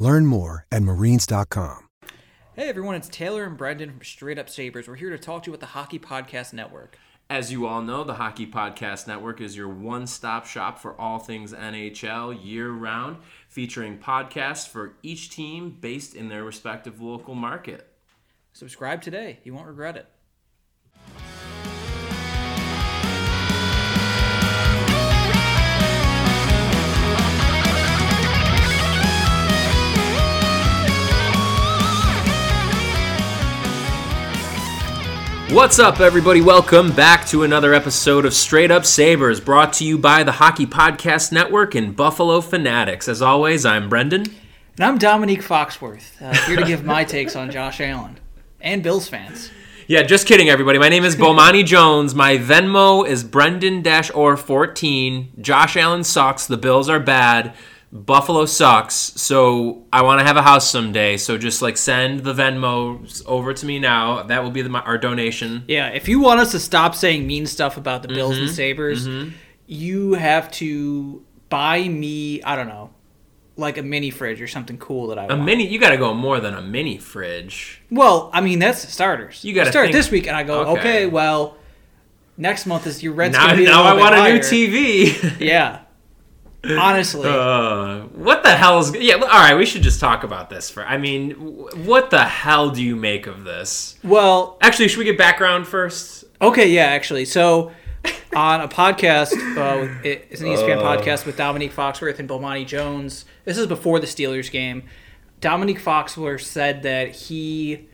Learn more at marines.com. Hey everyone, it's Taylor and Brendan from Straight Up Sabres. We're here to talk to you about the Hockey Podcast Network. As you all know, the Hockey Podcast Network is your one stop shop for all things NHL year round, featuring podcasts for each team based in their respective local market. Subscribe today, you won't regret it. What's up, everybody? Welcome back to another episode of Straight Up Sabres, brought to you by the Hockey Podcast Network and Buffalo Fanatics. As always, I'm Brendan. And I'm Dominique Foxworth, uh, here to give my takes on Josh Allen and Bills fans. Yeah, just kidding, everybody. My name is Bomani Jones. My Venmo is Brendan or 14. Josh Allen sucks. The Bills are bad. Buffalo sucks, so I want to have a house someday. So just like send the Venmo over to me now. That will be the, our donation. Yeah, if you want us to stop saying mean stuff about the Bills and mm-hmm. Sabres, mm-hmm. you have to buy me, I don't know, like a mini fridge or something cool that I A want. A mini, you got to go more than a mini fridge. Well, I mean, that's starters. You gotta start think- this week, and I go, okay, Okay. well, next month is your rent's Now, gonna be now I want a new. TV. Yeah. Honestly, Uh, what the hell is? Yeah, all right. We should just talk about this for. I mean, what the hell do you make of this? well, Actually, should we get background first? okay, yeah, actually. So, on a podcast, uh, it's an ESPN podcast with Dominique Foxworth and Bomani Jones. This is before the Steelers game. Dominique Foxworth said that he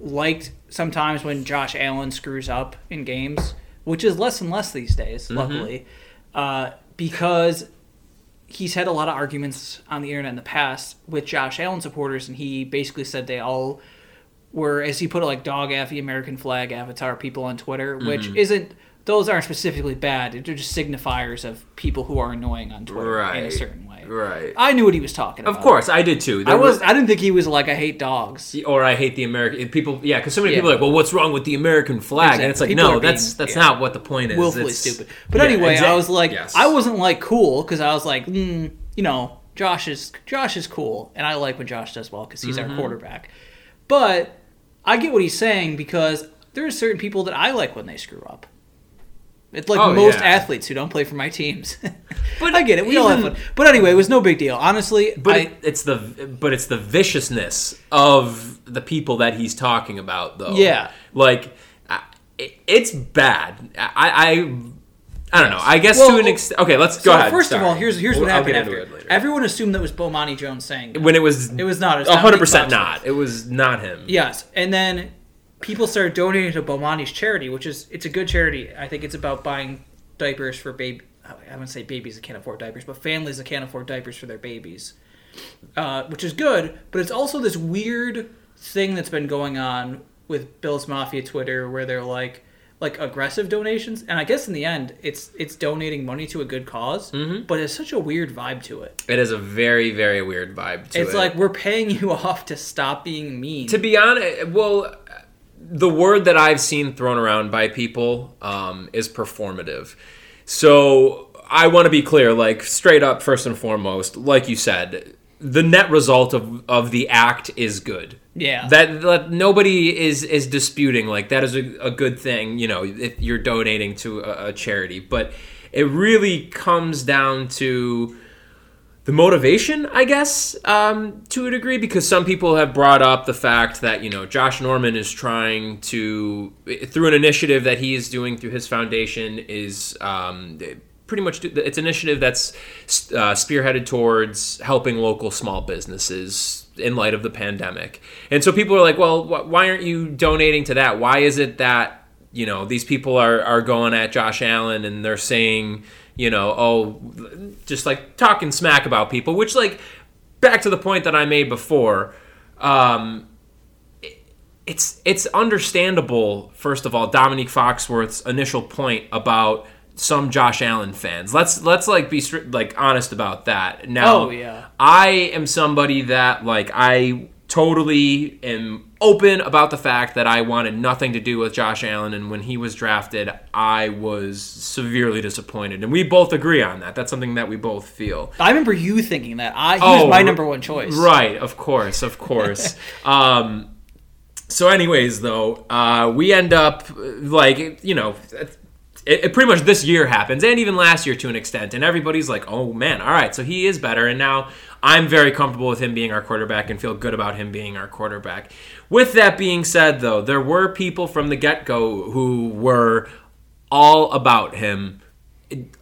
liked sometimes when Josh Allen screws up in games, which is less and less these days, luckily, uh, because he's had a lot of arguments on the internet in the past with Josh Allen supporters, and he basically said they all were, as he put it, like dog affy American flag avatar people on Twitter, which mm-hmm. isn't. Those aren't specifically bad. They're just signifiers of people who are annoying on Twitter in a Right. certain Right. I knew what he was talking about. Of course, I did too. I There was. I didn't think he was like I hate dogs. or I hate the American people. Yeah, because so many Yeah. people are like, well, what's wrong with the American flag? And it's like, People no, are being- that's that's yeah. not what the point is. willfully It's- stupid. But Yeah, anyway, I was like, yes. I wasn't like cool because I was like, mm, you know, Josh is Josh is cool, and I like when Josh does well because he's Mm-hmm. our quarterback. But I get what he's saying because there are certain people that I like when they screw up. It's like Oh, most yeah. athletes who don't play for my teams. But I get it. We all have fun. But anyway, it was no big deal. Honestly, But I, it, it's the but it's the viciousness of the people that he's talking about, though. Yeah. like it, it's bad. I, I I don't know. I guess Well, to an extent. Okay, let's so go ahead. first of all, here's here's what I'll happened after. Everyone assumed that was Bomani Jones saying that. when it was It was not. One hundred percent not. It was not him. Yes, and then people started donating to Bomani's charity, which is it's a good charity. I think it's about buying diapers for baby. I wouldn't say babies that can't afford diapers, but families that can't afford diapers for their babies, uh, which is good. But it's also this weird thing that's been going on with Bill's Mafia Twitter, where they're like like aggressive donations, and I guess in the end, it's it's donating money to a good because but it's such a weird vibe to it. It is a very very weird vibe to it. It's it. like we're paying you off to stop being mean. to be honest, well, the word that I've seen thrown around by people um, is performative. So I want to be clear, like straight up, first and foremost, like you said, the net result of, of the act is good. Yeah. That, that nobody is is disputing. Like that is a, a good thing. You know, if you're donating to a, a charity, but it really comes down to the motivation, I guess, um, to a degree, because some people have brought up the fact that you know Josh Norman is trying to, through an initiative that he is doing through his foundation, is um, pretty much it's an initiative that's uh, spearheaded towards helping local small businesses in light of the pandemic, and so people are like, well, wh- why aren't you donating to that? Why is it that you know these people are are going at Josh Allen and they're saying you know oh just like talking smack about people which like back to the point that I made before um, it- it's it's understandable. First of all, Dominique Foxworth's initial point about some Josh Allen fans. Let's let's like be like honest about that. Now, Oh, yeah. I am somebody that like I totally am open about the fact that I wanted nothing to do with Josh Allen and when he was drafted I was severely disappointed and we both agree on that. That's something that we both feel. I remember you thinking that. I he was my number one choice. Oh, Right, of course, of course. um, so, anyways, though, uh, we end up like you know. It, it pretty much this year happens, and even last year to an extent, and everybody's like, "Oh man, all right, so he is better." And now I'm very comfortable with him being our quarterback and feel good about him being our quarterback. With that being said, though, there were people from the get go who were all about him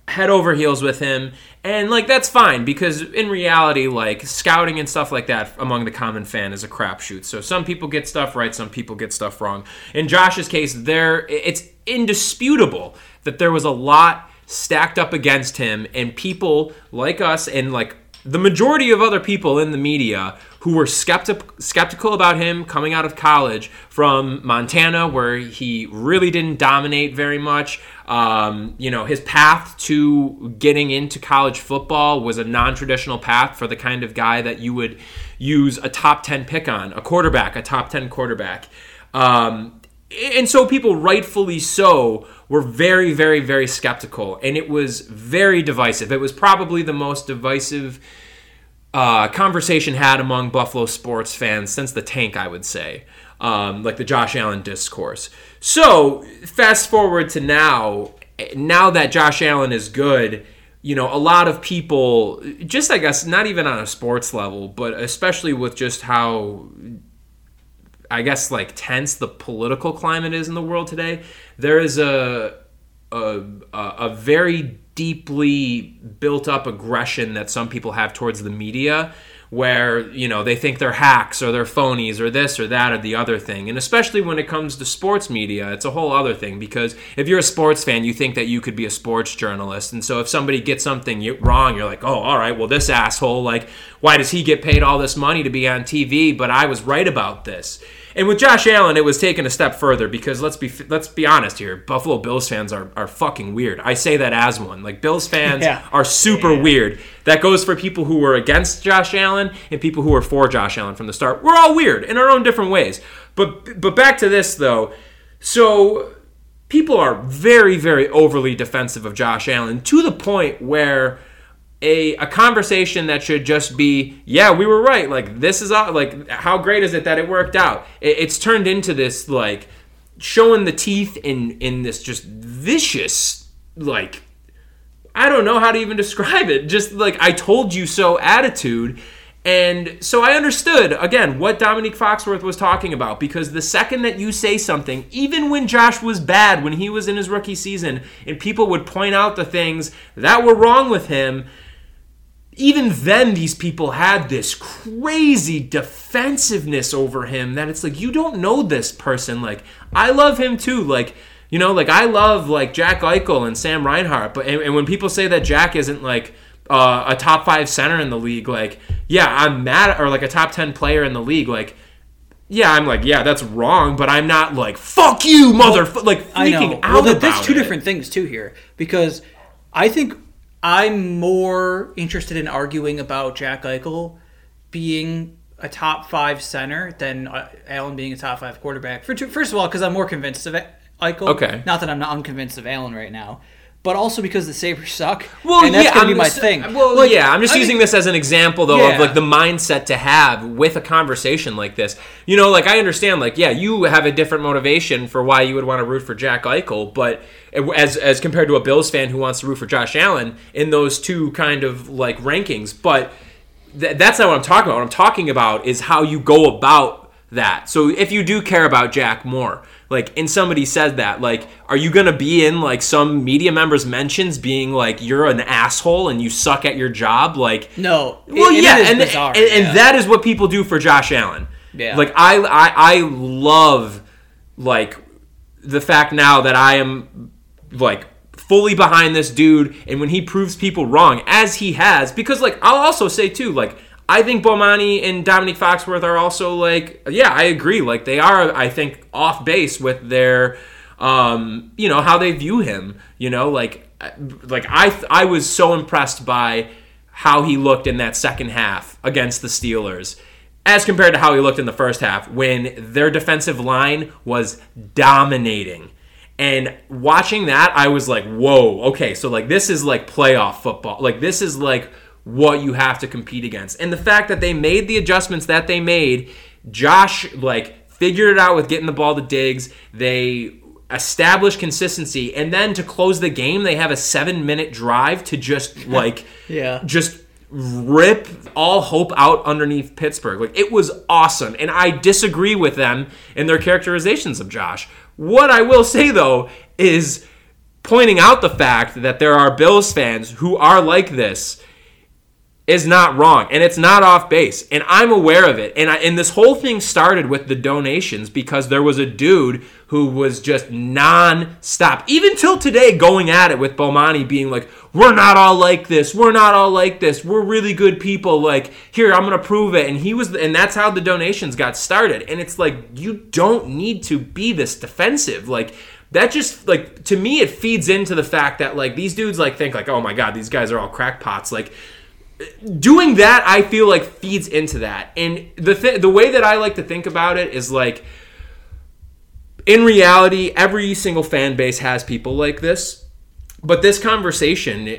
head over heels with him and like that's fine because in reality like scouting and stuff like that among the common fan is a crapshoot so some people get stuff right some people get stuff wrong in josh's case there it's indisputable that there was a lot stacked up against him and people like us and like the majority of other people in the media who were skeptic, skeptical about him coming out of college from Montana, where he really didn't dominate very much. Um, you know, his path to getting into college football was a non traditional path for the kind of guy that you would use a top 10 pick on, a quarterback, a top 10 quarterback. Um, and so people rightfully so were very very very skeptical and it was very divisive. It was probably the most divisive uh, conversation had among buffalo sports fans since the tank i would say um, like the josh allen discourse. So fast forward to now now that josh allen is good you know a lot of people just i guess not even on a sports level but especially with just how I guess like tense the political climate is in the world today, there is a a, a very deeply built up aggression that some people have towards the media where you know they think they're hacks or they're phonies or this or that or the other thing. And especially when it comes to sports media it's a whole other thing because if you're a sports fan you think that you could be a sports journalist. And so if somebody gets something wrong you're like oh all right well this asshole like why does he get paid all this money to be on tv but i was right about this and with Josh Allen, it was taken a step further because let's be let's be honest here. Buffalo Bills fans are, are fucking weird. I say that as one. Like Bills fans Yeah. are super weird. That goes for people who were against Josh Allen and people who were for Josh Allen from the start. We're all weird in our own different ways. But but back to this though. So people are very very overly defensive of Josh Allen to the point where a, a conversation that should just be yeah we were right like this is like how great is it that it worked out it, it's turned into this like showing the teeth in in this just vicious like I don't know how to even describe it. Just like I told you so attitude. And so I understood again what Dominique Foxworth was talking about because the second that you say something, even when Josh was bad, when he was in his rookie season, and people would point out the things that were wrong with him, even then these people had this crazy defensiveness over him that it's like you don't know this person like i love him too like you know like i love like jack eichel and sam reinhart but and, and when people say that jack isn't like uh, a top five center in the league like yeah i'm mad or like a top 10 player in the league like yeah i'm like yeah that's wrong but i'm not like fuck you motherfucker like I know. out Well, about there's two it. different things too here because I think I'm more interested in arguing about Jack Eichel being a top five center than uh, Allen being a top five quarterback. For two, first of all, because I'm more convinced of Eichel. Okay. Not that I'm not unconvinced of Allen right now, but also because the Sabres suck. Well, and that's yeah, gonna I'm be my just- thing. Well, Like, yeah, I'm just I using mean- this as an example, though, Yeah. of like the mindset to have with a conversation like this. You know, like I understand, like yeah, you have a different motivation for why you would want to root for Jack Eichel, but as as compared to a Bills fan who wants to root for Josh Allen in those two kind of like rankings, but th- that's not what I'm talking about. What I'm talking about is how you go about that. So if you do care about Jack more, like, and somebody said that, like, are you gonna be in like some media members' mentions being like you're an asshole and you suck at your job? Like, No. well, and yeah, it and, bizarre, and, and yeah. that is what people do for Josh Allen. Yeah. Like I, I, I love like the fact now that I am like fully behind this dude, and when he proves people wrong, as he has, because like I'll also say too, like I think Bomani and Dominique Foxworth are also like, yeah, I agree. Like they are, I think, off base with their, um, you know, how they view him. You know, like, like I, I was so impressed by how he looked in that second half against the Steelers. As compared to how he looked in the first half, when their defensive line was dominating. And watching that, I was like, whoa, okay, so like this is like playoff football. Like this is like what you have to compete against. And the fact that they made the adjustments that they made, Josh like figured it out with getting the ball to Diggs. They established consistency and then to close the game they have a 7 minute drive to just like Yeah. just rip all hope out underneath Pittsburgh. Like it was awesome. And I disagree with them in their characterizations of Josh. What I will say though is pointing out the fact that there are Bills fans who are like this is not wrong and it's not off base and i'm aware of it and I, and this whole thing started with the donations because there was a dude who was just non-stop even till today going at it with bomani being like we're not all like this we're not all like this we're really good people like here i'm gonna prove it and he was and that's how the donations got started and it's like you don't need to be this defensive like that just like to me it feeds into the fact that like these dudes like think like oh my god these guys are all crackpots like doing that i feel like feeds into that. And the th- the way that i like to think about it is like in reality every single fan base has people like this. But this conversation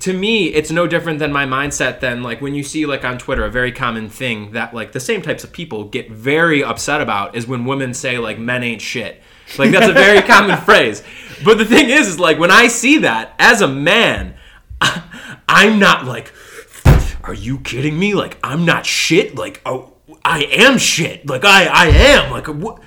to me it's no different than my mindset than like when you see like on twitter a very common thing that like the same types of people get very upset about is when women say like men ain't shit. Like that's a very common phrase. But the thing is is like when i see that as a man i'm not like are you kidding me? Like I'm not shit. Like oh, I am shit. Like I I am. Like what?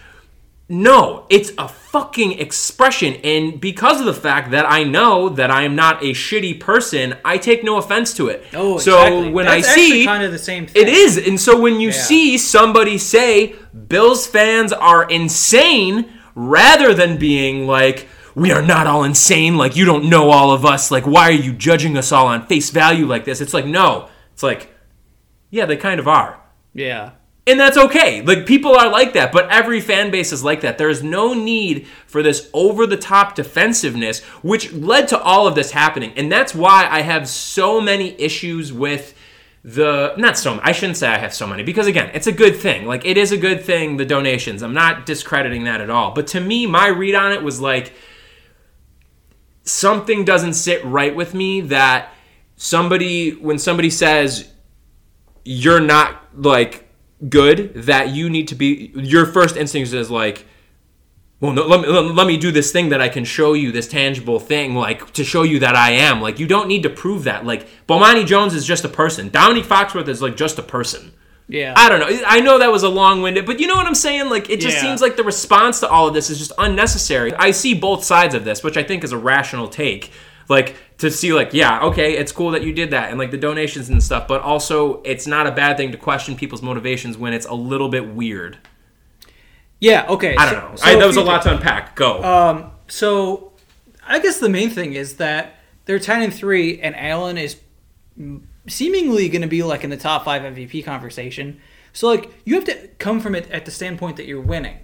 No, it's a fucking expression, and because of the fact that I know that I am not a shitty person, I take no offense to it. Oh, so exactly. when That's I see kind of the same thing. it is, and so when you Yeah. see somebody say Bills fans are insane, rather than being like. We are not all insane. Like, you don't know all of us. Like, why are you judging us all on face value like this? It's like, no. It's like, yeah, they kind of are. Yeah. And that's okay. Like people are like that, but every fan base is like that. There is no need for this over the top defensiveness, which led to all of this happening. And that's why I have so many issues with the not so I shouldn't say I have so many because again, it's a good thing. Like it is a good thing the donations. I'm not discrediting that at all. But to me, my read on it was like something doesn't sit right with me that somebody when somebody says you're not like good that you need to be your first instinct is like well no, let, me, let, me do this thing that i can show you this tangible thing like to show you that i am like you don't need to prove that like bomani jones is just a person dominique foxworth is like just a person Yeah. I don't know. I know that was a long-winded, but you know what I'm saying? Like it just Yeah. seems like the response to all of this is just unnecessary. I see both sides of this, which I think is a rational take. Like to see like, yeah, okay, it's cool that you did that and like the donations and stuff, but also it's not a bad thing to question people's motivations when it's a little bit weird. yeah. Okay. I don't so- know. so I, that was a lot to unpack. Go. Um, so I guess the main thing is that they're ten and three, and Allen is seemingly going to be like in the top five MVP conversation. So like you have to come from it at the standpoint that you're winning.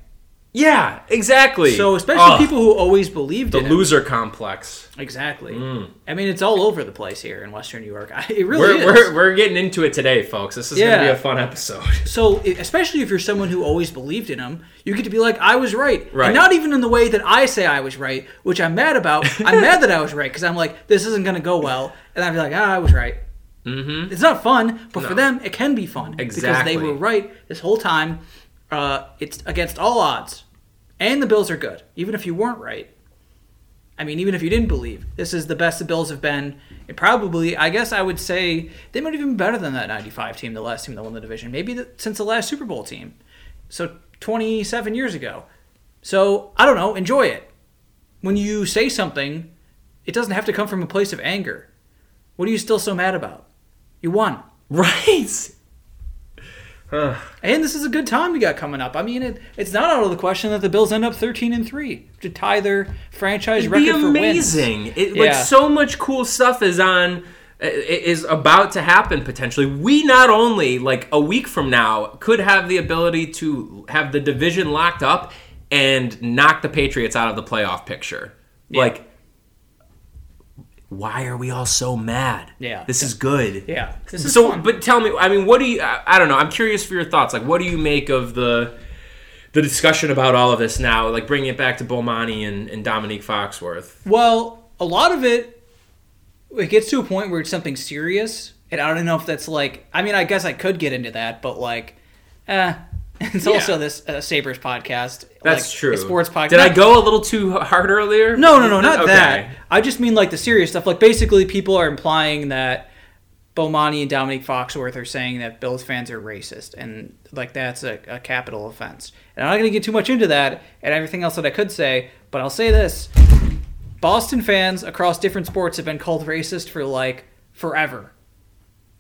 Yeah, exactly. So especially Ugh, people who always believed the in him. loser complex. Exactly. I mean, it's all over the place here in Western New York. It really We're, is. we're, we're getting into it today, folks. This is going to be a fun episode. So, especially if you're someone who always believed in him, you get to be like, I was right. Right. And not even in the way that I say I was right, which I'm mad about. I'm mad that I was right because I'm like, this isn't going to go well. And I'd be like, ah, I was right. Mm-hmm. It's not fun, but for them, it can be fun. Because they were right this whole time. Uh, it's against all odds. And the Bills are good, even if you weren't right. I mean, even if you didn't believe, this is the best the Bills have been. And probably, I guess I would say they might even be better than that 95 team, the last team that won the division. Maybe the, since the last Super Bowl team. So 27 years ago. So I don't know, enjoy it. When you say something, it doesn't have to come from a place of anger. What are you still so mad about? You won. Right. And this is a good time we got coming up. I mean, it, it's not out of the question that the Bills end up 13 and 3 to tie their franchise It'd be record for wins. amazing. It, Yeah. Like so much cool stuff is on is about to happen potentially. We not only like a week from now could have the ability to have the division locked up and knock the Patriots out of the playoff picture. Like why are we all so mad? Yeah. This is good. Yeah, this is so, fun. but tell me, I mean, what do you? I, I don't know. I'm curious for your thoughts. Like, what do you make of the the discussion about all of this now? Like, bringing it back to Bomani and, and Dominique Foxworth. Well, a lot of it, it gets to a point where it's something serious, and I don't know if that's like. I mean, I guess I could get into that, but like, eh. It's also this uh, Sabres podcast. That's like, true. A sports podcast. Did I go a little too hard earlier? No, no, no, not Okay. that. I just mean like the serious stuff. Like basically, people are implying that Bomani and Dominique Foxworth are saying that Bills fans are racist, and like that's a, a capital offense. And I'm not going to get too much into that and everything else that I could say, but I'll say this: Boston fans across different sports have been called racist for like forever,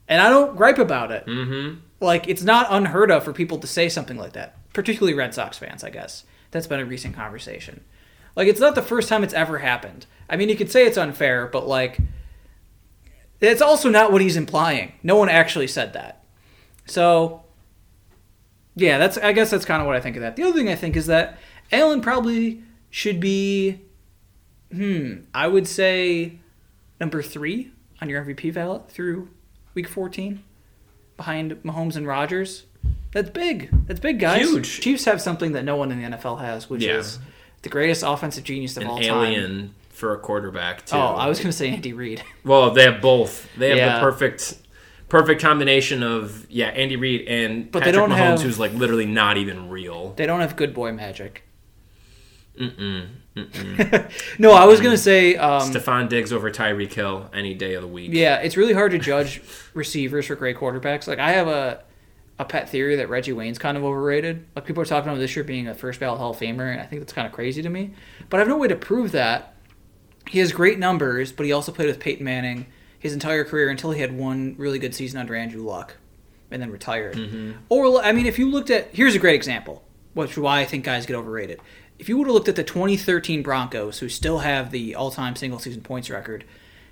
and I don't gripe about it. Mm-hmm. Like it's not unheard of for people to say something like that, particularly Red Sox fans. I guess that's been a recent conversation. Like it's not the first time it's ever happened. I mean, you could say it's unfair, but like it's also not what he's implying. No one actually said that. So yeah, that's I guess that's kind of what I think of that. The other thing I think is that Allen probably should be hmm, I would say number 3 on your MVP ballot through week 14 behind Mahomes and Rodgers. That's big. That's big, guys. Huge. Chiefs have something that no one in the NFL has, which Yeah. is the greatest offensive genius of An all time. alien for a quarterback too. Oh, I was going to say Andy Reid. Well, they have both. They have Yeah. the perfect, perfect combination of yeah, Andy Reid and But they Patrick don't Mahomes, have- who's like literally not even real. They don't have good boy magic. no, I was going to say um, Stefon Diggs over Tyreek Hill any day of the week. Yeah, it's really hard to judge receivers for great quarterbacks. Like I have a a pet theory that Reggie Wayne's kind of overrated. Like people are talking about this year being a first ballot Hall of Famer, and I think that's kind of crazy to me. But I have no way to prove that. He has great numbers, but he also played with Peyton Manning his entire career until he had one really good season under Andrew Luck, and then retired. Or I mean, if you looked at here's a great example, which is why I think guys get overrated. If you would have looked at the 2013 Broncos, who still have the all-time single-season points record,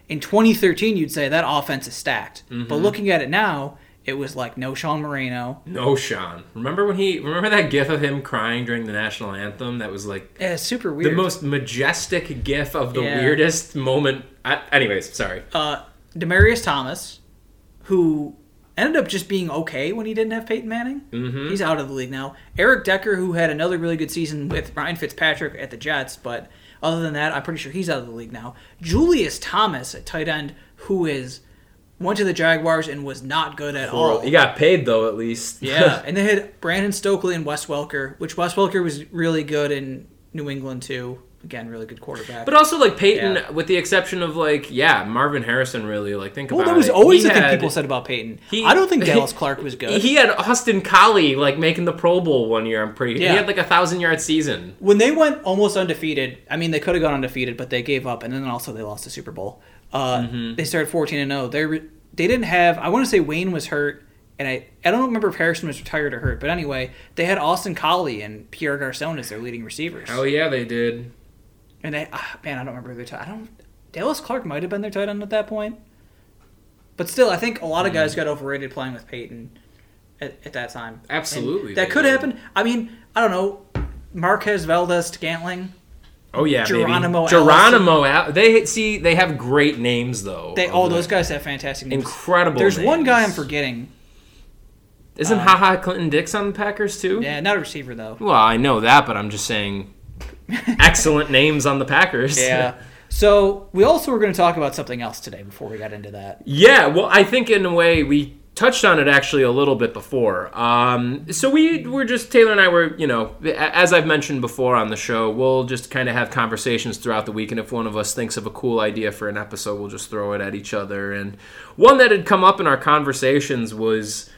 in 2013 you'd say that offense is stacked. But looking at it now, it was like Knowshon Moreno. No, Sean. Remember when he? Remember that GIF of him crying during the national anthem? That was like Yeah, super weird. the most majestic GIF of the Yeah. weirdest moment. I, anyways, sorry. uh, Demaryius Thomas, who ended up just being okay when he didn't have Peyton Manning. Mm-hmm. He's out of the league now. Eric Decker, who had another really good season with Ryan Fitzpatrick at the Jets, but other than that, I'm pretty sure he's out of the league now. Julius Thomas, at tight end, who is went to the Jaguars and was not good at all. He got paid though, at least. Yeah, and they had Brandon Stokley and Wes Welker, which Wes Welker was really good in New England too. Again, really good quarterback. But also like Peyton, Yeah. with the exception of like yeah, Marvin Harrison. Really like think well, about Well, that was it. always He the thing people said about Peyton. he- I don't think Dallas Clark was good. He had Austin Collie like making the Pro Bowl one year. I'm pretty. Yeah. He had like a thousand yard season. when they went almost undefeated, I mean, they could have gone undefeated, but they gave up, and then also they lost the Super Bowl. Uh, Mm-hmm. They started fourteen and zero. They re- they didn't have. I want to say Wayne was hurt, and I I don't remember if Harrison was retired or hurt, but anyway, they had Austin Collie and Pierre Garcon as their leading receivers. Oh yeah, they did. And they, ah, man, I don't remember their tight. I don't. Dallas Clark might have been their tight end at that point, but still, I think a lot of guys got overrated playing with Peyton at, at that time. And Absolutely, that they could did. happen. I mean, I don't know. Marquez Valdes Scantling. Oh yeah, Geronimo baby. Geronimo. Al- They see they have great names though. They oh, those guys have fantastic names. incredible. There's one guy I'm forgetting. Isn't Haha Clinton Dix on the Packers too? Yeah, not a receiver though. Well, I know that, but I'm just saying, excellent names on the Packers. Yeah. So we also were going to talk about something else today before we got into that. Yeah, well, I think in a way we touched on it actually a little bit before. Um, so we were just Taylor and I were, you know, as I've mentioned before on the show, we'll just kind of have conversations throughout the week, and if one of us thinks of a cool idea for an episode, we'll just throw it at each other. And one that had come up in our conversations was.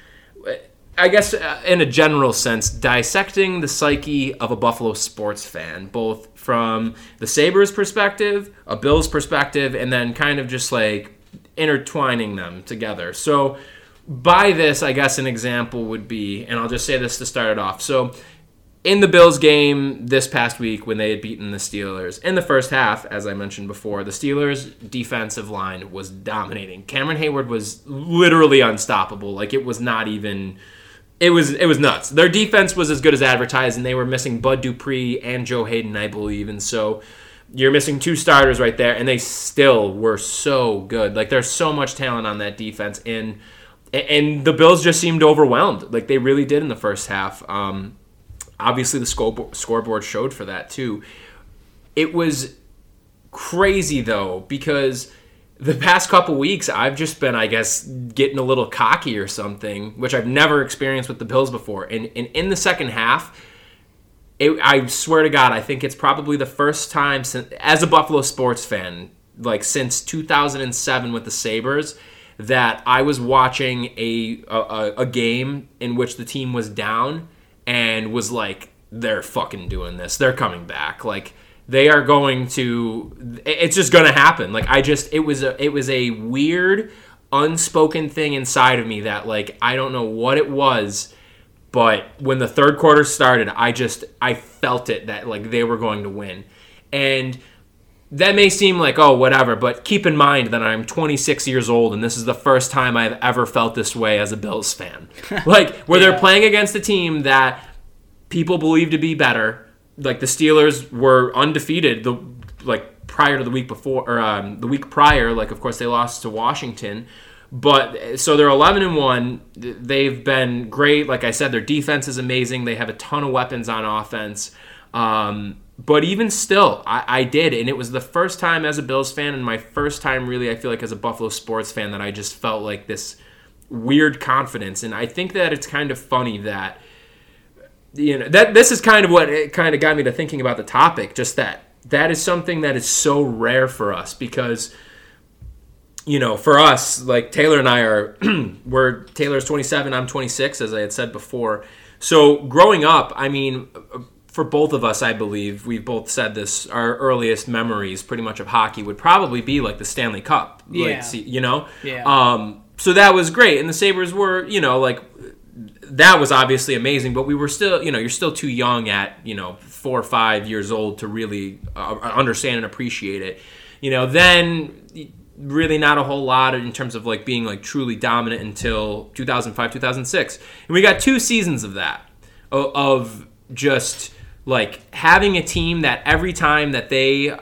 I guess, uh, in a general sense, dissecting the psyche of a Buffalo sports fan, both from the Sabres perspective, a Bills perspective, and then kind of just like intertwining them together. So, by this, I guess an example would be, and I'll just say this to start it off. So, in the Bills game this past week when they had beaten the Steelers in the first half, as I mentioned before, the Steelers' defensive line was dominating. Cameron Heyward was literally unstoppable. Like it was not even. It was it was nuts. Their defense was as good as advertised, and they were missing Bud Dupree and Joe Haden, I believe, and so you're missing two starters right there, and they still were so good. Like there's so much talent on that defense, and and the Bills just seemed overwhelmed. Like they really did in the first half. Um, obviously, the scoreboard, scoreboard showed for that too. It was crazy though because the past couple weeks I've just been, I guess, getting a little cocky or something, which I've never experienced with the Bills before. And, and in the second half, it, I swear to God, I think it's probably the first time since, as a Buffalo sports fan, like since 2007 with the Sabres, that I was watching a, a, a game in which the team was down and was like, they're fucking doing this. They're coming back. Like they are going to. It's just gonna happen. Like I just, it was a, it was a weird, unspoken thing inside of me that like I don't know what it was, but when the third quarter started, I just I felt it that like they were going to win, and that may seem like oh whatever but keep in mind that i'm 26 years old and this is the first time i've ever felt this way as a bills fan like where Yeah. they're playing against a team that people believe to be better like the steelers were undefeated the like prior to the week before or um, the week prior like of course they lost to washington. But so they're 11 and 1 they've been great. Like i said their defense is amazing. They have a ton of weapons on offense. Um, but even still, I, I did, and it was the first time as a Bills fan, and my first time really, I feel like as a Buffalo sports fan, that I just felt like this weird confidence. And I think that it's kind of funny that you know that this is kind of what it kind of got me to thinking about the topic. Just that that is something that is so rare for us because you know, for us, like Taylor and I are, we're Taylor's 27, I'm 26, as I had said before. So growing up, I mean, for both of us, I believe we've both said this. Our earliest memories, pretty much of hockey, would probably be like the Stanley Cup. Yeah. Like, you know. Yeah. Um. So that was great, and the Sabres were, you know, like that was obviously amazing. But we were still, you know, you're still too young at, you know, four or five years old to really uh, understand and appreciate it. You know, then really not a whole lot in terms of like being like truly dominant until 2005 2006 and we got two seasons of that of just like having a team that every time that they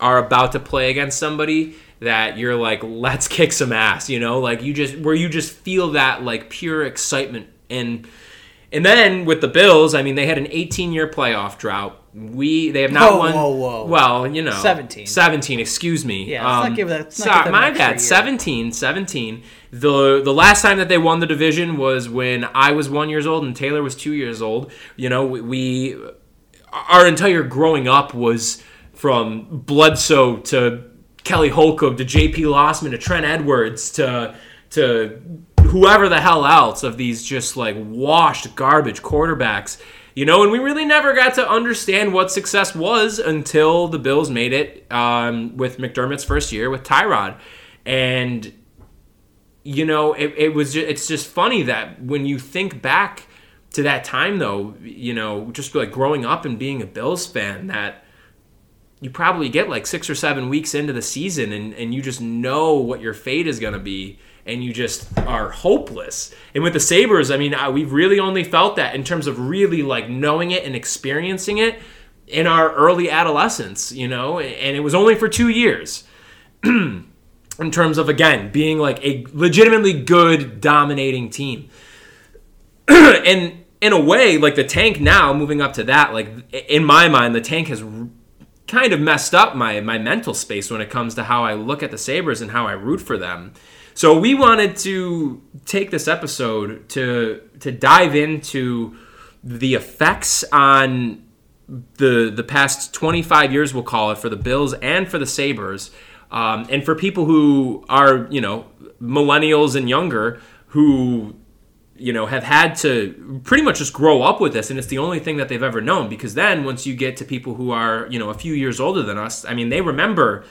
are about to play against somebody that you're like let's kick some ass you know like you just where you just feel that like pure excitement and and then with the bills i mean they had an 18 year playoff drought we they have not Whoa, won whoa, whoa. well you know 17. 17 excuse me Yeah, let's not Um, give that- not give my bad year. 17 17 the the last time that they won the division was when i was one years old and taylor was two years old you know we, we our entire growing up was from bledsoe to kelly holcomb to jp losman to trent edwards to to whoever the hell else of these just like washed garbage quarterbacks you know and we really never got to understand what success was until the bills made it um, with mcdermott's first year with tyrod. And you know it, it was just, it's just funny that when you think back to that time though you know just like growing up and being a bills fan that you probably get like six or seven weeks into the season and, and you just know what your fate is going to be and you just are hopeless. And with the sabres i mean uh, we've really only felt that in terms of really like knowing it and experiencing it in our early adolescence you know and it was only for two years. In terms of again being like a legitimately good dominating team. And in a way like the tank now moving up to that like in my mind the tank has kind of messed up my my mental space when it comes to how I look at the Sabres and how I root for them. So we wanted to take this episode to to dive into the effects on the the past 25 years we'll call it for the Bills and for the Sabres. Um, and for people who are, you know, millennials and younger who you know, have had to pretty much just grow up with this, and it's the only thing that they've ever known. Because then, once you get to people who are, you know, a few years older than us, I mean, they remember.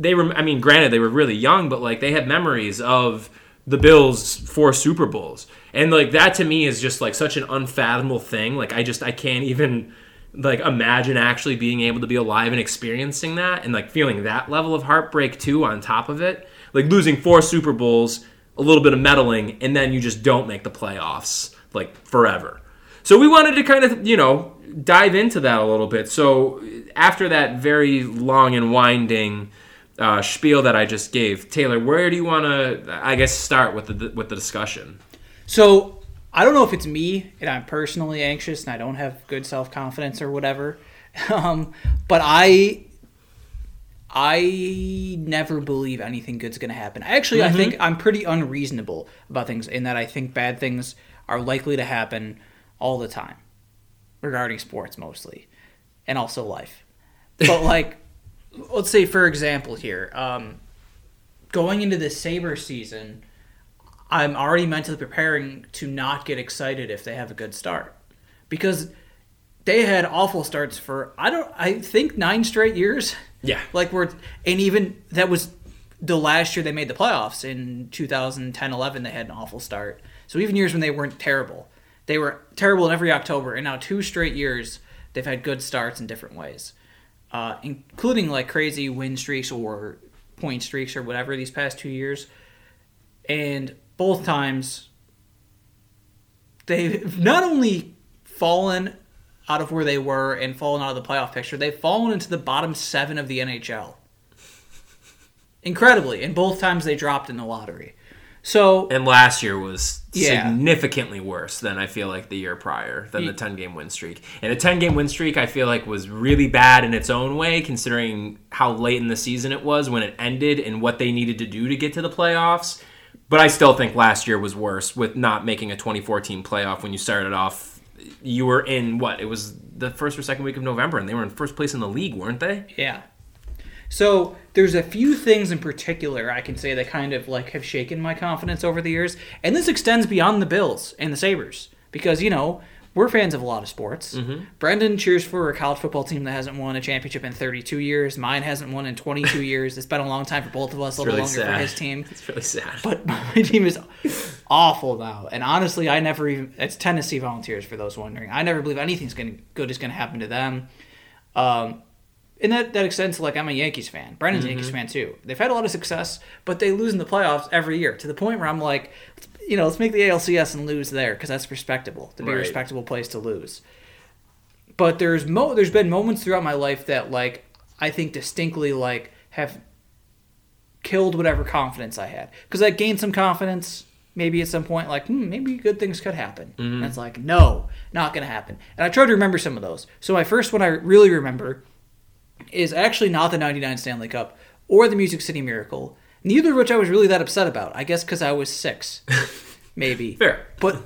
They were, I mean, granted, they were really young, but like they have memories of the Bills four Super Bowls. And like that to me is just like such an unfathomable thing. Like I just I can't even like imagine actually being able to be alive and experiencing that and like feeling that level of heartbreak too on top of it. Like losing four Super Bowls, a little bit of meddling, and then you just don't make the playoffs like forever. So we wanted to kind of, you know, dive into that a little bit. So after that very long and winding uh, spiel that I just gave, Taylor, where do you want to, I guess, start with the with the discussion? So I don't know if it's me and I'm personally anxious and I don't have good self confidence or whatever, um, but I I never believe anything good's going to happen. Actually, I think I'm pretty unreasonable about things in that I think bad things are likely to happen all the time regarding sports mostly and also life. But like let's say for example here, um, going into the Saber season, I'm already mentally preparing to not get excited if they have a good start. Because they had awful starts for I don't I think 9 straight years. Yeah. Like we're and even that was the last year they made the playoffs in 2010 11 they had an awful start. So even years when they weren't terrible, they were terrible in every October and now two straight years they've had good starts in different ways. Uh, including like crazy win streaks or point streaks or whatever these past two years. And both times they've not only fallen out of where they were and fallen out of the playoff picture, they've fallen into the bottom seven of the NHL. Incredibly, and both times they dropped in the lottery. So And last year was Yeah. significantly worse than I feel like the year prior than the 10 game win streak. And a 10 game win streak I feel like was really bad in its own way considering how late in the season it was when it ended and what they needed to do to get to the playoffs. But I still think last year was worse with not making a 2014 playoff when you started off you were in what? It was the first or second week of November and they were in first place in the league, weren't they? Yeah. So there's a few things in particular I can say that kind of like have shaken my confidence over the years, and this extends beyond the Bills and the Sabres because you know we're fans of a lot of sports. Mm-hmm. Brendan cheers for a college football team that hasn't won a championship in 32 years. Mine hasn't won in 22 years. It's been a long time for both of us, a little really longer sad. for his team. It's really sad. But my team is awful now, and honestly, I never even. It's Tennessee Volunteers for those wondering. I never believe anything's going good is going to happen to them. Um, and that, that extends to like I'm a Yankees fan. Brendan's a Yankees fan too. They've had a lot of success, but they lose in the playoffs every year to the point where I'm like, you know, let's make the ALCS and lose there because that's respectable to be a respectable place to lose. But there's mo there's been moments throughout my life that like I think distinctly like have killed whatever confidence I had because I gained some confidence. Maybe at some point, like hmm, maybe good things could happen. And it's like no, not gonna happen. And I tried to remember some of those. So my first one I really remember is actually not the 99 Stanley Cup or the Music City Miracle, neither of which I was really that upset about. I guess because I was six, maybe. Fair. But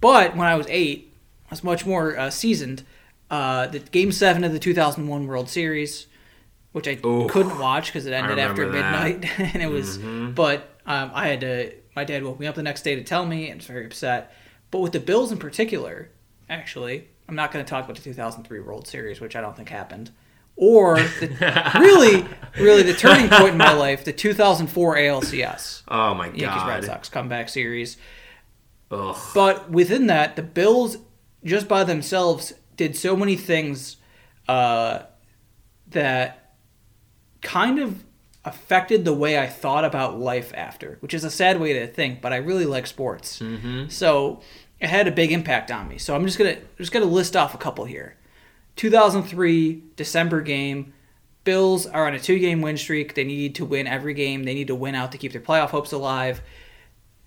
but when I was eight, I was much more uh, seasoned. Uh, the Game Seven of the 2001 World Series, which I Ooh. couldn't watch because it ended after. Mm-hmm. midnight, and it was. But um, I had to. My dad woke me up the next day to tell me, and I was very upset. But with the Bills in particular, actually, I'm not going to talk about the 2003 World Series, which I don't think happened, or the, really, really the turning point in my life, the 2004 ALCS, Oh my god, Yankees. Red Sox comeback series. Ugh. But within that, the Bills, just by themselves, did so many things uh, that kind of affected the way I thought about life after, which is a sad way to think, but I really like sports. Mm-hmm. So it had a big impact on me. So I'm just gonna just gonna list off a couple here. 2003 December game. Bills are on a two-game win streak. They need to win every game. They need to win out to keep their playoff hopes alive.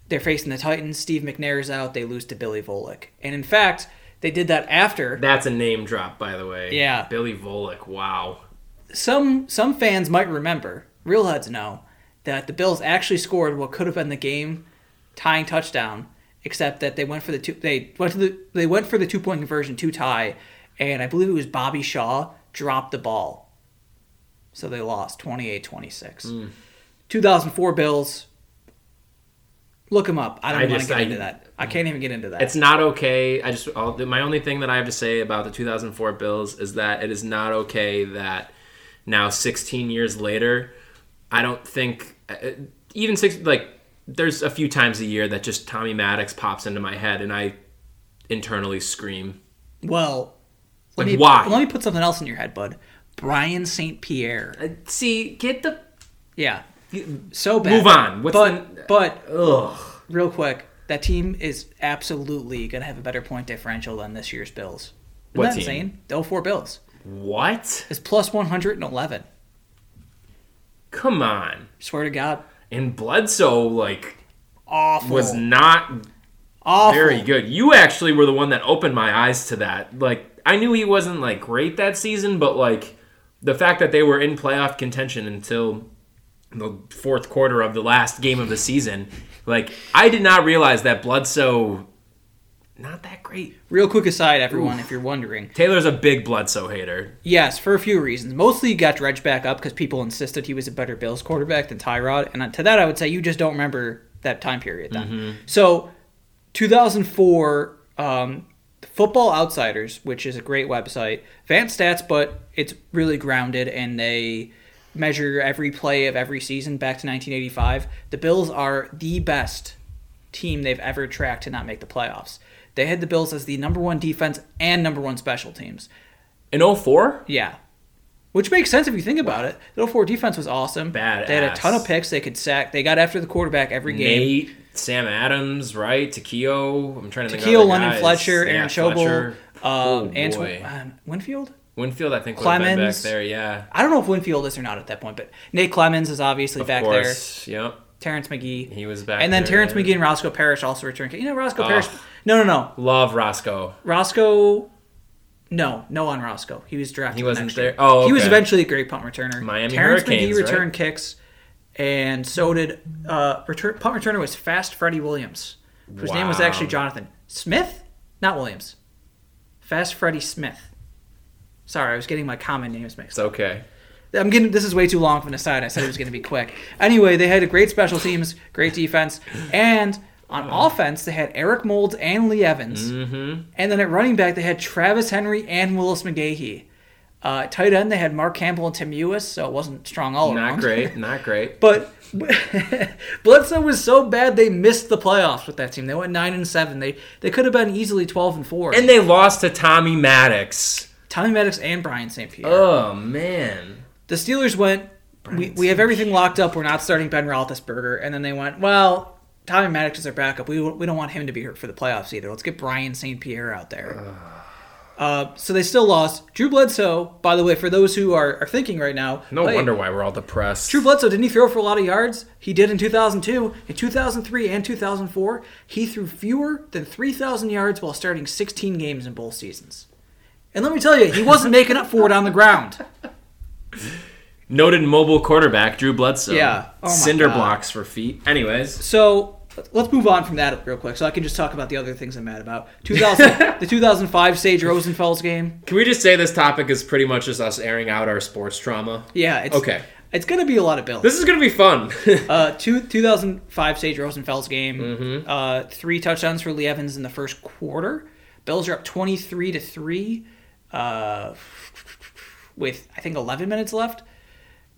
They're facing the Titans. Steve McNair's out. They lose to Billy Volek. And in fact, they did that after That's a name drop, by the way. Yeah. Billy Volek. Wow. some some fans might remember, real heads know, that the Bills actually scored what could have been the game tying touchdown, except that they went for the two they went to the they went for the two point conversion to tie, and I believe it was Bobby Shaw dropped the ball. So they lost 28-26. 2004 Bills Look them up. I don't want to get I- into that. I can't even get into that. It's not okay. I just I'll, my only thing that I have to say about the 2004 Bills is that it is not okay that now 16 years later, I don't think uh, even six like there's a few times a year that just Tommy Maddox pops into my head, and I internally scream. Well, let Like, me why? let me put something else in your head, bud. Brian St. Pierre. Uh, See, get the Yeah. So bad. Move on. What's but but ugh. real quick, that team is absolutely gonna have a better point differential than this year's Bills. Isn't What that team? insane? The 04 Bills. What? It's plus 111. Come on. Swear to God. And Bledsoe like Awful. was not awful. very good. You actually were the one that opened my eyes to that. Like I knew he wasn't like great that season, but like the fact that they were in playoff contention until the fourth quarter of the last game of the season, like I did not realize that Bledsoe not that great. Real quick aside, everyone, if you're wondering. Taylor's a big Bledsoe hater. Yes, for a few reasons. Mostly he got dredged back up because people insisted he was a better Bills quarterback than Tyrod. And to that, I would say you just don't remember that time period then. So, 2004, um, Football Outsiders, which is a great website, advanced stats, but it's really grounded and they measure every play of every season back to 1985. The Bills are the best team they've ever tracked to not make the playoffs. They had the Bills as the number one defense and number one special teams. In 04? Yeah. Which makes sense if you think about it. The 04 defense was awesome. Bad. They had a ton of picks. They could sack. They got after the quarterback every game. Nate, Sam Adams, right? Takeo. I'm trying to think. of London guys. Fletcher, Yeah, Aaron Schobel, Fletcher. um, Oh, Antoine, uh, Winfield? Winfield, I think, would have been back there. Yeah, I don't know if Winfield is or not at that point, but Nate Clements is obviously of back course. Yep. Terrence McGee. he was back. and then there, Terrence yeah. McGee and Roscoe Parrish also returned. You know, Roscoe Oh. Parrish. No, no, no. Love Roscoe. Roscoe. No, no on Roscoe. He was drafted. He wasn't next there? year. Oh, he was eventually a great punt returner. Miami Terrence Hurricanes, McGee right? returned kicks, and so did uh, return, punt returner was Fast Freddie Williams, whose name was actually Jonathan Smith, not Williams. Fast Freddie Smith. Sorry, I was getting my common names mixed. It's okay. I'm getting this is way too long of an aside. I said it was going to be quick. Anyway, they had a great special teams, great defense, and on offense they had Eric Moulds and Lee Evans, mm-hmm. and then at running back they had Travis Henry and Willis McGahee. Uh, tight end they had Mark Campbell and Tim Euhus, so it wasn't strong all around. Not great. Not great. But Bledsoe was so bad they missed the playoffs with that team. They went nine and seven. They they could have been easily twelve and four. And they lost to Tommy Maddox. Tommy Maddox and Brian St. Pierre. Oh man. the Steelers went. We, we have everything locked up. We're not starting Ben Roethlisberger, and then they went. Well, Tommy Maddox is our backup. We we don't want him to be hurt for the playoffs either. Let's get Brian St. Pierre out there. Uh, Uh, so they still lost. Drew Bledsoe, by the way, for those who are, are thinking right now, No hey, wonder why we're all depressed. Drew Bledsoe didn't he throw for a lot of yards? He did in 2002, in 2003, and 2004. He threw fewer than 3,000 yards while starting 16 games in both seasons. And let me tell you, he wasn't making up for it on the ground. Noted mobile quarterback Drew Bledsoe. Yeah. Oh Cinder God. blocks for feet. Anyways, So let's move on from that real quick, so I can just talk about the other things I'm mad about. 2000, the 2005 Sage Rosenfels game. can we just say this topic is pretty much just us airing out our sports trauma? Yeah, it's Okay. It's gonna be a lot of Bills. This is gonna be fun. Uh, two, 2005 Sage Rosenfels game. Mm-hmm. Uh, three touchdowns for Lee Evans in the first quarter. Bills are up 23 to three, uh, with I think 11 minutes left.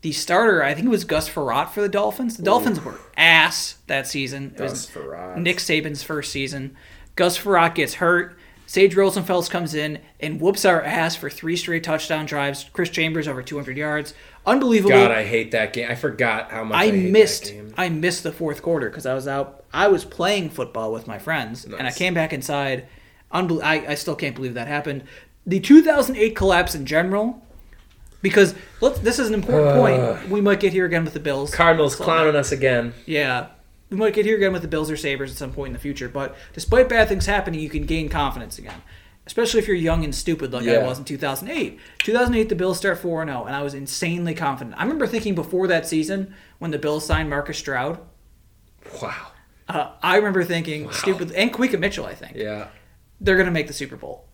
The starter, I think it was Gus Frerotte for the Dolphins. The Dolphins were ass that season. It was Gus Frerotte. Nick Saban's first season. Gus Frerotte gets hurt. Sage Rosenfels comes in and whoops our ass for three straight touchdown drives. Chris Chambers over 200 yards. Unbelievable. God, I hate that game. I forgot how much I, I missed. I missed the fourth quarter because I was out. I was playing football with my friends, and I came back inside. Unbel- I, I still can't believe that happened. The 2008 collapse in general, because let's, this is an important point. We might get here again with the Bills. Cardinals clowning us again. Yeah. We might get here again with the Bills or Sabres at some point in the future, but despite bad things happening, you can gain confidence again. Especially if you're young and stupid like I was in 2008. 2008, the Bills start 4 0, and I was insanely confident. I remember thinking before that season, when the Bills signed Marcus Stroud, Wow. uh, I remember thinking, stupid, and Kawika Mitchell, I think, Yeah. they're going to make the Super Bowl.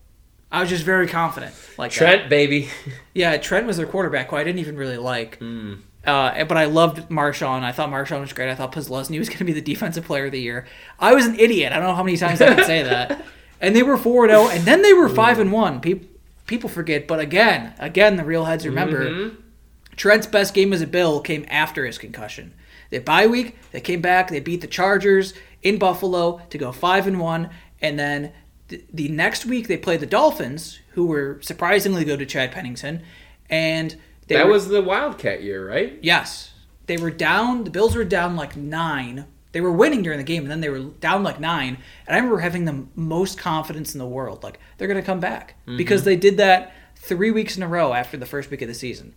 I was just very confident. Like that. Trent, baby. Yeah, Trent was their quarterback, who I didn't even really like. Hmm. Uh, but I loved Marshawn. I thought Marshawn was great. I thought Posluszny was going to be the defensive player of the year. I was an idiot. I don't know how many times I can say that. And they were 4 0, and then they were 5 and 1. People, people forget, but again, again, the real heads remember. Mm-hmm. Trent's best game as a Bill came after his concussion. They bye week, they came back, they beat the Chargers in Buffalo to go five and one, and then th- the next week they played the Dolphins, who were surprisingly good to Chad Pennington, and they That were, was the Wildcat year, right? yes, they were down. The Bills were down like nine. They were winning during the game, and then they were down like nine. And I remember having the most confidence in the world, like they're going to come back mm-hmm. because they did that three weeks in a row after the first week of the season.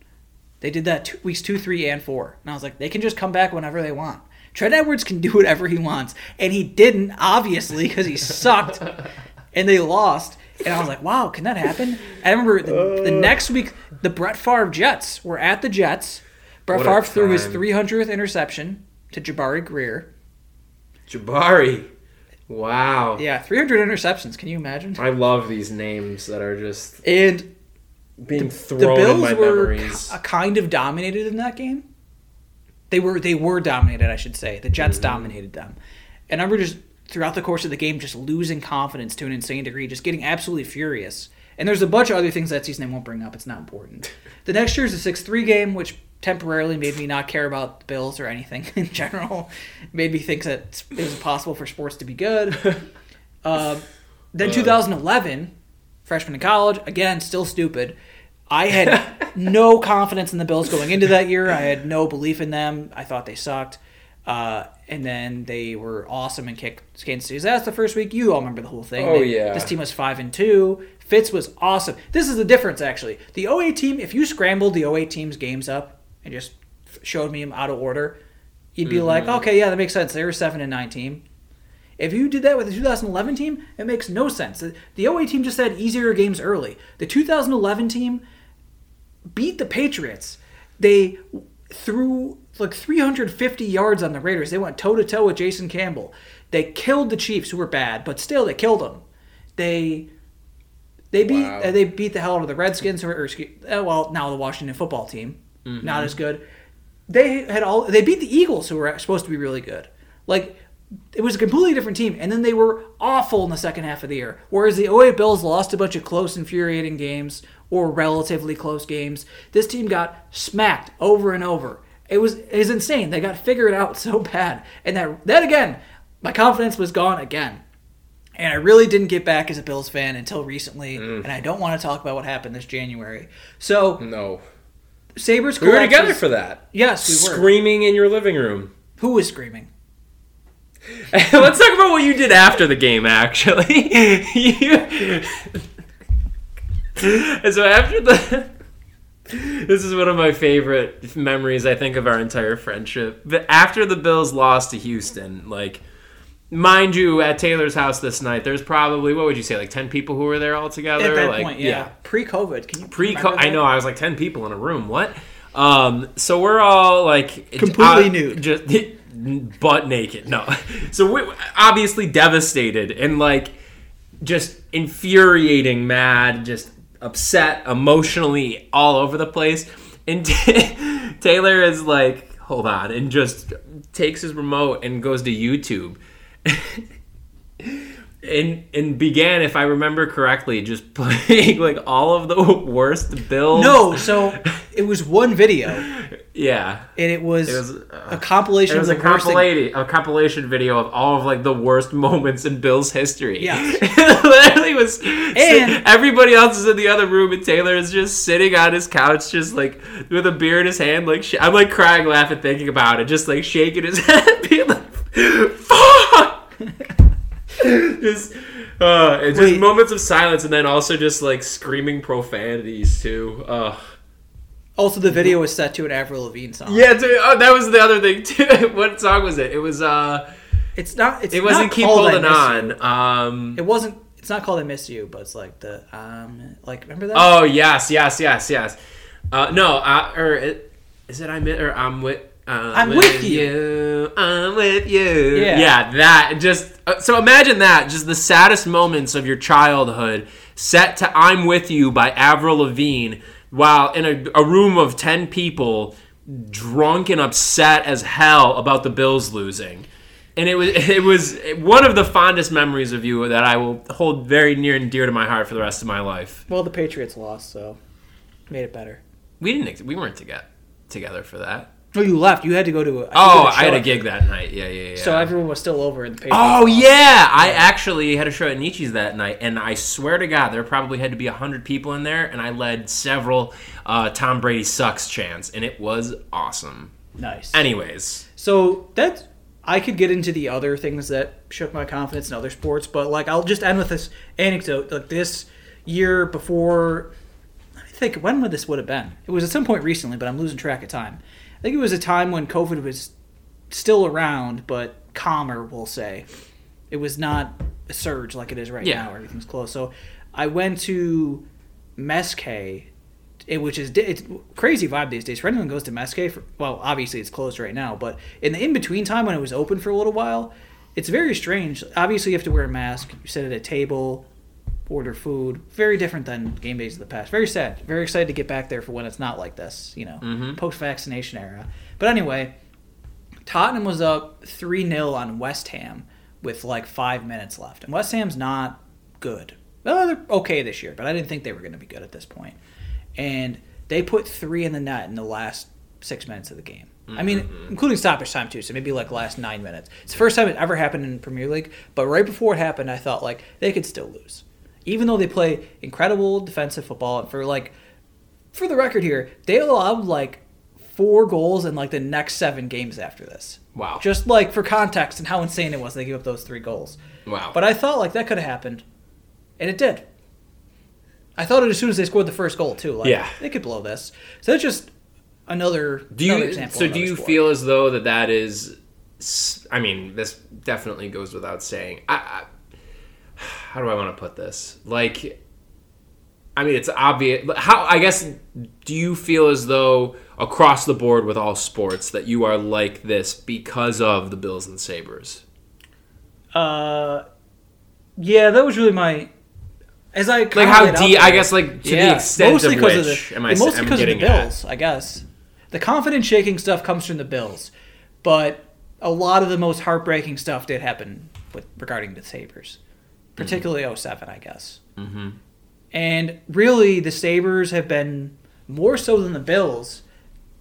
They did that two, weeks two, three, and four, and I was like, they can just come back whenever they want. Trent Edwards can do whatever he wants, and he didn't, obviously, because he sucked, and they lost. And I was like, wow, can that happen? I remember the, the next week, the Brett Favre Jets were at the Jets. Brett Favre threw his 300th interception to Jabari Greer. Jabari. Wow. Yeah, 300 interceptions. Can you imagine? I love these names that are just And being the thrown the Bills my were memories. k- kind of dominated in that game. They were they were dominated, I should say. The Jets Mm-hmm. dominated them, and I remember just throughout the course of the game, just losing confidence to an insane degree, just getting absolutely furious. And there's a bunch of other things that season I won't bring up. It's not important. The next year is a six three game, which temporarily made me not care about the Bills or anything in general. made me think that it was possible for sports to be good. Uh, then 2011, freshman in college, again, still stupid. I had no confidence in the Bills going into that year. I had no belief in them. I thought they sucked. Uh, and then they were awesome and kicked Kansas City's ass the first week. You all remember the whole thing. Oh, They- yeah. This team was 5 and 2. Fitz was awesome. This is the difference, actually. The 08 team, if you scrambled the 08 team's games up and just showed me them out of order, you'd be like, okay, yeah, that makes sense. They were 7 and 9 team. If you did that with the 2011 team, it makes no sense. The the 08 team just had easier games early. The 2011 team beat the Patriots. They threw like 350 yards on the Raiders. They went toe to toe with Jason Campbell. They killed the Chiefs, who were bad, but still they killed them. They they beat Wow. uh, they beat the hell out of the Redskins, or, or uh, well now the Washington football team, not as good. They had all they beat the Eagles, who were supposed to be really good. Like it was a completely different team, and then they were awful in the second half of the year. Whereas the 08 Bills lost a bunch of close, infuriating games or relatively close games. This team got smacked over and over. It was it was insane. They got figured out so bad, and that that again, my confidence was gone again. And I really didn't get back as a Bills fan until recently, mm. and I don't want to talk about what happened this January. So no. Sabres We were together for that. Yes, we were. Screaming in your living room. Who was screaming? Let's talk about what you did after the game, actually. You- And so after the. This is one of my favorite memories, I think, of our entire friendship. But after the Bills lost to Houston, like, mind you, at Taylor's house this night, there's probably, what would you say, like 10 people who were there all together? At that like, point, yeah. Pre-COVID, can you Pre, I know, I was like ten people in a room. What? Um, so we're all like Completely uh, nude. just butt naked. No, so we're obviously devastated and like just infuriating, mad, just upset, emotionally all over the place. And Taylor is like, hold on, and just takes his remote and goes to YouTube. and and began, if I remember correctly, just playing like all of the worst Bills. No, so it was one video, and yeah, it was, it was. Uh, a compilation it was of a compilation, a compilation video of all of like the worst moments in Bill's history. Yeah. it literally was. And- everybody else is in the other room, and Taylor is just sitting on his couch, just like with a beer in his hand. Like sh- I'm like crying, laughing, thinking about it, just like shaking his head, being like. just uh it's just Wait. moments of silence and then also just like screaming profanities too uh Also, the video was set to an Avril Lavigne song. yeah dude, oh, that was the other thing too what song was it it was uh it's not. It's it wasn't not keep I holding Miss on um It wasn't. It's not called "I Miss You," but it's like the um, like remember that? oh yes yes yes yes uh no uh, or it, is it i'm or i'm with uh, I'm with you. I'm with you. Yeah. Yeah, that just uh, so imagine that just the saddest moments of your childhood set to "I'm with you" by Avril Lavigne, while in a, a room of ten people, drunk and upset as hell about the Bills losing. And it was it was one of the fondest memories of you that I will hold very near and dear to my heart for the rest of my life. Well, the Patriots lost, so made it better. We didn't we weren't together together for that. No, you left. You had to go to. A, Oh, to I had a gig that night. Yeah, yeah, yeah. So everyone was still over in the paper. Oh yeah, I actually had a show at Nietzsche's that night, and I swear to God, there probably had to be hundred people in there, and I led several uh, "Tom Brady sucks" chants, and it was awesome. nice. Anyways, So that's I could get into the other things that shook my confidence in other sports, but like I'll just end with this anecdote. Like this year before, let me think when would this would have been. It was at some point recently, but I'm losing track of time. I think it was a time when COVID was still around, but calmer, we'll say. It was not a surge like it is right Yeah. now. Everything's closed. So I went to Mes Que it, eh, which is it's crazy vibe these days. For anyone who goes to Mes Que, for, well, obviously it's closed right now, but in the in between time when it was open for a little while, it's very strange. Obviously, you have to wear a mask. You sit at a table, order food. Very different than game days of the past. Very sad. Very excited to get back there for when it's not like this. You know, mm-hmm. post vaccination era. But anyway, Tottenham was up three 0 on West Ham with like five minutes left, and West Ham's not good. Well, they're okay this year, but I didn't think they were going to be good at this point. point and they put three in the net in the last six minutes of the game. I mean, mm-hmm. including stoppage time too, so maybe like last nine minutes. It's the first time it ever happened in Premier League, but right before it happened, I thought like they could still lose, even though they play incredible defensive football. And for like, for the record here, they allowed like four goals in like the next seven games after this. Wow. Just like for context and how insane it was, they gave up those three goals. Wow. But I thought like that could have happened, and it did. I thought it as soon as they scored the first goal too. Like, Yeah. they could blow this. So that's just another. do you another example so do you sport. feel as though that that is? I mean, this definitely goes without saying. I, I how do I want to put this? Like, I mean, it's obvious. How I guess do you feel as though across the board with all sports that you are like this because of the Bills and Sabres? Uh, yeah, that was really my. As I Like how laid deep? I guess like to Yeah, the extent mostly of because which the, am I? mostly because of the getting at? Bills, I guess. The confidence shaking stuff comes from the Bills, but a lot of the most heartbreaking stuff did happen with regarding the Sabres, particularly 07, I guess. Mm-hmm. And really, the Sabres have been more so than the Bills,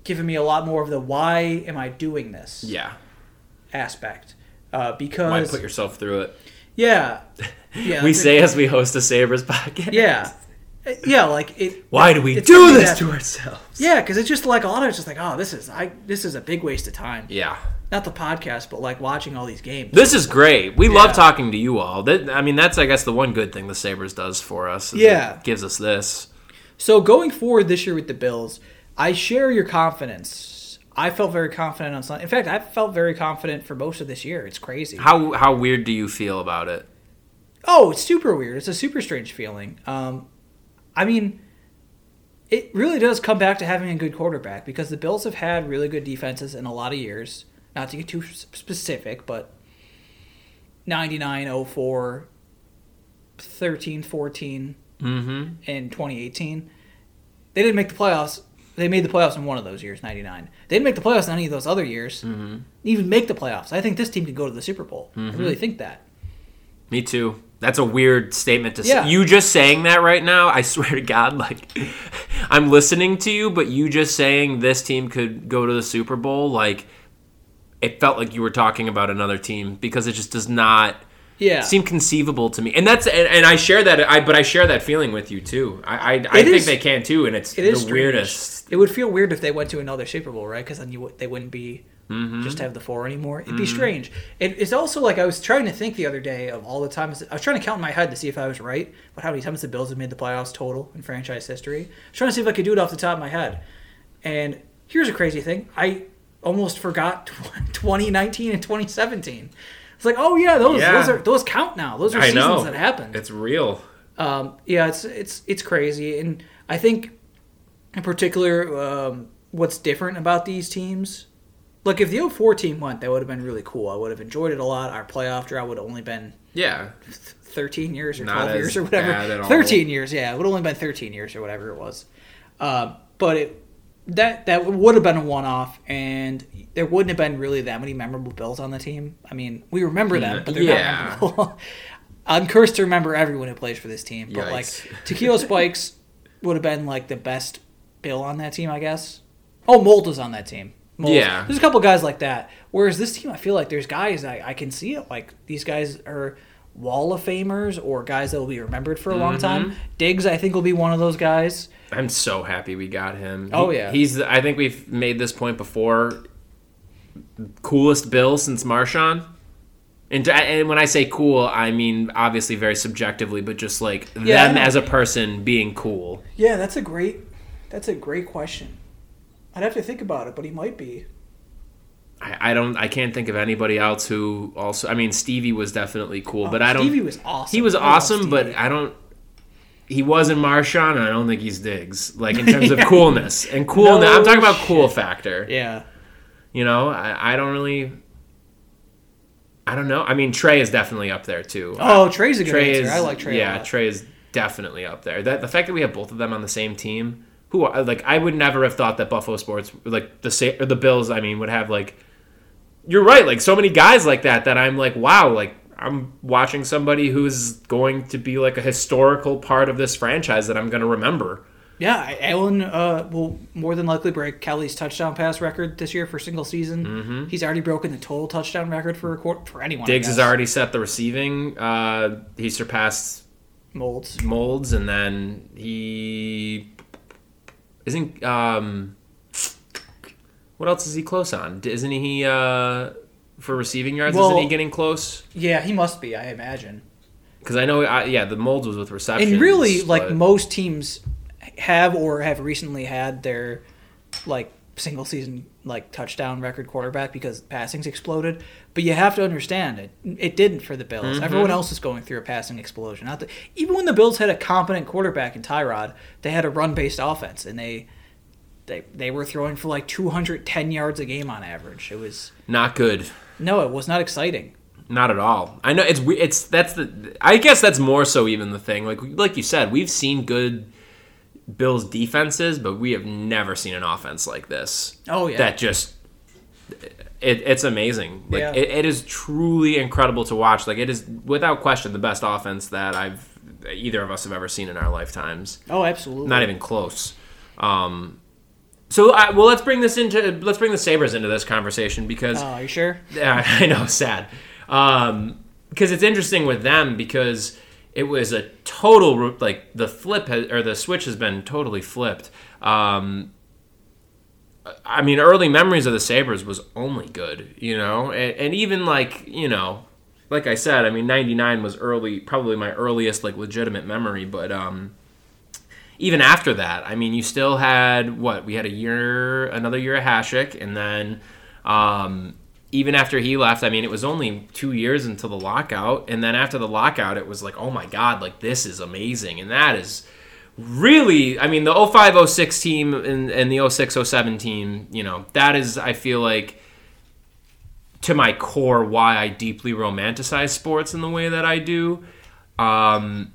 giving me a lot more of the "why am I doing this?" Yeah. aspect. Uh, Why because put yourself through it? yeah, yeah, we say as we host a Sabres podcast. yeah, yeah, like it. Why do we do this that- to ourselves? Yeah, because it's just like a lot of it's just like, oh, this is I this is a big waste of time. Yeah. Not the podcast, but like watching all these games. This is great. We Yeah. love talking to you all. That, I mean, that's I guess the one good thing the Sabres does for us. Yeah. gives us this. So going forward this year with the Bills, I share your confidence. I felt very confident on Sunday. In fact, I felt very confident for most of this year. It's crazy. How how weird do you feel about it? Oh, it's super weird. It's a super strange feeling. Um, I mean, it really does come back to having a good quarterback because the Bills have had really good defenses in a lot of years. Not to get too specific, but 99, 04, 13, 14, Mm-hmm. and 2018. They didn't make the playoffs. They made the playoffs in one of those years, 99. They didn't make the playoffs in any of those other years. Mm-hmm. Even make the playoffs. I think this team could go to the Super Bowl. I really think that. Me too. That's a weird statement to Yeah. say. You just saying that right now, I swear to God, like I'm listening to you, but you just saying this team could go to the Super Bowl, like it felt like you were talking about another team because it just does not Yeah. seem conceivable to me. And that's and, and I share that I but I share that feeling with you too. I I, I think is- they can too, and it's It the is weirdest. It would feel weird if they went to another Super Bowl, right? Because then you they wouldn't be Mm-hmm. just have the four anymore. It'd be strange. It, it's also like I was trying to think the other day of all the times I was trying to count in my head to see if I was right. But how many times the Bills have made the playoffs total in franchise history? I was trying to see if I could do it off the top of my head. And here's a crazy thing: I almost forgot 2019 and 2017. It's like, oh yeah, those Yeah. those are those count now. Those are I seasons know that happened. It's real. Um, yeah, it's it's it's crazy, and I think in particular, um, what's different about these teams, like if the 04 team went, that would have been really cool. I would have enjoyed it a lot. Our playoff drought would have only been Yeah. 13 years or Not 12 as years or whatever. bad at all. 13 years, yeah, it would have only been 13 years or whatever it was. Um, but it that that would have been a one-off, and there wouldn't have been really that many memorable Bills on the team. I mean, we remember them, but they're Yeah. not memorable. I'm cursed to remember everyone who plays for this team, but like Yikes. Takeo Spikes would have been like the best Bill on that team, I guess. Oh, Mold was on that team. Moulds. Yeah. there's a couple guys like that. Whereas this team, I feel like there's guys I, I can see it like these guys are Wall of Famers or guys that will be remembered for a long Mm-hmm. time. Diggs, I think, will be one of those guys. I'm so happy we got him. Oh, He- yeah. he's. I think we've made this point before. Coolest Bill since Marshawn. And, and when I say cool, I mean obviously very subjectively, but just like Yeah, them as a person being cool. Yeah, that's a great that's a great question. I'd have to think about it, but he might be. I, I don't. I can't think of anybody else who also. I mean, Stevie was definitely cool, oh, but I don't. Oh, Stevie was awesome. He was I awesome, but I don't. He wasn't Marshawn, and I don't think he's Diggs. Like in terms of coolness and coolness, No I'm talking about cool factor. yeah. You know, I, I don't really. I don't know. I mean, Trey is definitely up there too. Oh, Trey's a good Trey answer. is. I like Trey. Yeah. Trey is definitely up there. That the fact that we have both of them on the same team. Who are- like I would never have thought that Buffalo Sports like the or the Bills. I mean, would have like. You're right. Like so many guys like that. That I'm like, wow. Like I'm watching somebody who's going to be like a historical part of this franchise that I'm going to remember. Yeah, Allen uh, will more than likely break Kelly's touchdown pass record this year for single season. Mm-hmm. He's already broken the total touchdown record for a quar- for anyone. Diggs has already set the receiving. Uh, he surpassed Moulds. Moulds and then he isn't um what else is he close on isn't he uh for receiving yards Well- isn't he getting close Yeah, he must be. I imagine. because i know I, yeah the Moulds was with reception And really, like most teams have or have recently had their like single season like touchdown record quarterback because passing's exploded. But you have to understand it. It didn't for the Bills. Mm-hmm. Everyone else is going through a passing explosion. Not the, even when the Bills had a competent quarterback in Tyrod, they had a run based offense and they. They, they were throwing for like 210 yards a game on average. It was not good no, it was not exciting. not at all i know it's we- it's that's the i guess that's more so even the thing like like you said we've seen good bills defenses but we have never seen an offense like this Oh yeah, that just it, it's amazing. Like Yeah. it, it is truly incredible to watch. Like it is without question the best offense that I've either of us have ever seen in our lifetimes. oh absolutely. Not even close. Um, so I, well, let's bring this into let's bring the Sabres into this conversation because Oh, are you sure? yeah, I know, sad. Um, because it's interesting with them because it was a total like the flip has, or the switch has been totally flipped. Um, I mean, early memories of the Sabres was only good, you know, and, and even like you know, like I said, I mean, '99 was early, probably my earliest like legitimate memory, but um, even after that, I mean, you still had what we had a year, another year of Hasek, and then um, even after he left, I mean, it was only two years until the lockout, and then after the lockout, it was like, oh my god, like this is amazing, and that is really, I mean, the 05 06 team and, and the 06 07 team, you know, that is, I feel like. To my core, why I deeply romanticize sports in the way that I do. Um,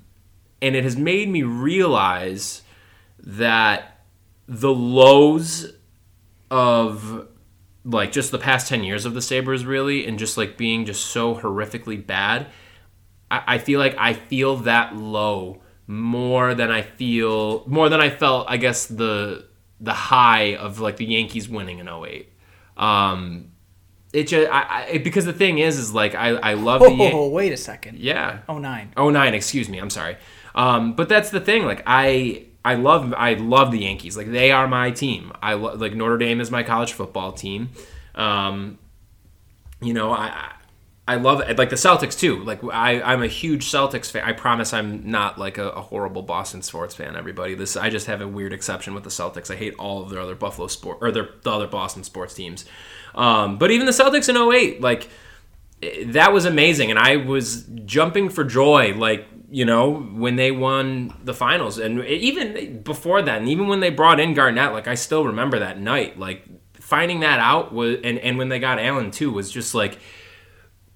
and it has made me realize that the lows of like just the past 10 years of the sabres really and just like being just so horrifically bad I, I feel like i feel that low more than i feel more than i felt i guess the the high of like the yankees winning in 08 um it just I, I it- because the thing is is like i i love the Oh, Yan- wait a second. yeah Oh nine. Oh nine, excuse me. I'm sorry. Um, but that's the thing. Like I, I love, I love the Yankees. Like they are my team. I lo- like Notre Dame is my college football team. Um, you know, I, I love it. Like the Celtics too. Like I, I'm a huge Celtics fan. I promise I'm not like a, a horrible Boston sports fan. Everybody, this I just have a weird exception with the Celtics. I hate all of their other Buffalo sport or their the other Boston sports teams. Um, but even the Celtics in 08, like that was amazing and i was jumping for joy like you know when they won the finals. And even before that and even when they brought in garnett like i still remember that night. Like finding that out was and, and when they got allen too was just like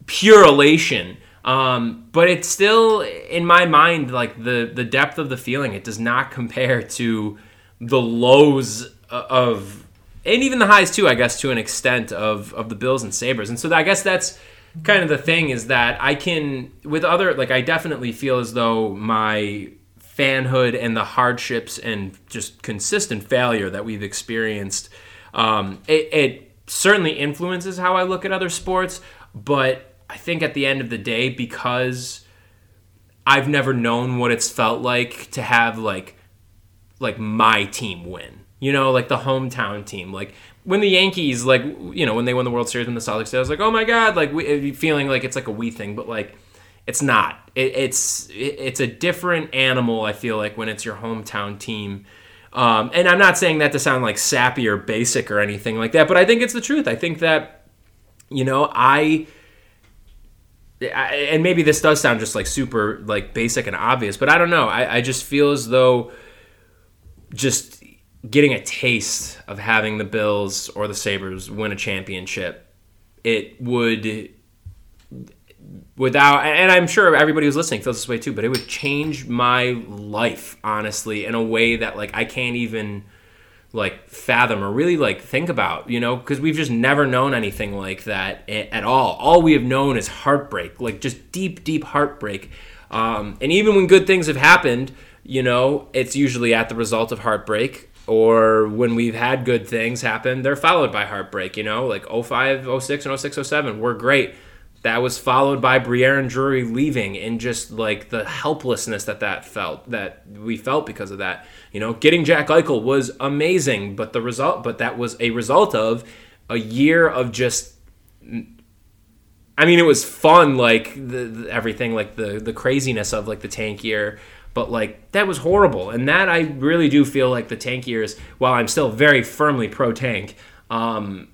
pure elation. Um, but it's still in my mind like the the depth of the feeling it does not compare to the lows of and even the highs too i guess to an extent of of the bills and sabres. And so i guess that's kind of the thing is that i can with other like i definitely feel as though my fanhood and the hardships and just consistent failure that we've experienced um, it, it certainly influences how I look at other sports, but I think at the end of the day, because I've never known what it's felt like to have like like my team win. You know, like the hometown team. Like when the Yankees, like you know, when they won the World Series when the Celtics did, I was like, oh my god, like we, feeling like it's like a we thing, but like it's not. It, it's it, it's a different animal. I feel like when it's your hometown team. Um, and I'm not saying that to sound like sappy or basic or anything like that, but I think it's the truth. I think that you know I and maybe this does sound just like super like basic and obvious, but I don't know. I, I just feel as though just getting a taste of having the Bills or the Sabres win a championship, it would without and I'm sure everybody who's listening feels this way too, but it would change my life, honestly, in a way that like I can't even like fathom or really like think about, you know, because we've just never known anything like that at all. All we have known is heartbreak, like just deep, deep heartbreak. Um, and even when good things have happened, you know, it's usually at the result of heartbreak. Or when we've had good things happen, they're followed by heartbreak, you know, like 05, 06, and 06, 07 were great. That was followed by Briere and Drury leaving and just like the helplessness that that felt, that we felt because of that. You know, getting Jack Eichel was amazing, but the result, but that was a result of a year of just. I mean, it was fun, like the, the, everything, like the the craziness of like the tank year, but like that was horrible. And that I really do feel like the tank years, while I'm still very firmly pro tank, um,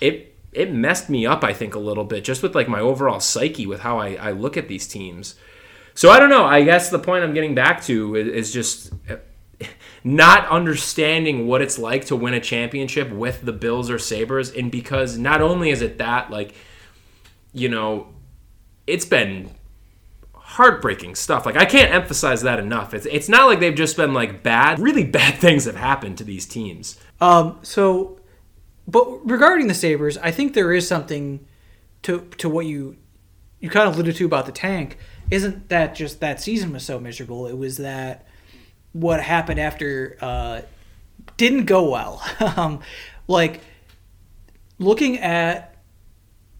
it it messed me up. I think a little bit just with like my overall psyche with how I, I look at these teams. So I don't know. I guess the point I'm getting back to is, is just not understanding what it's like to win a championship with the Bills or Sabres. And because not only is it that, like, you know, it's been heartbreaking stuff. Like I can't emphasize that enough. It's it's not like they've just been like bad, really bad things have happened to these teams. Um so but regarding the Sabres, I think there is something to to what you you kind of alluded to about the tank. Isn't that just that season was so miserable? It was that what happened after uh, didn't go well. um, like looking at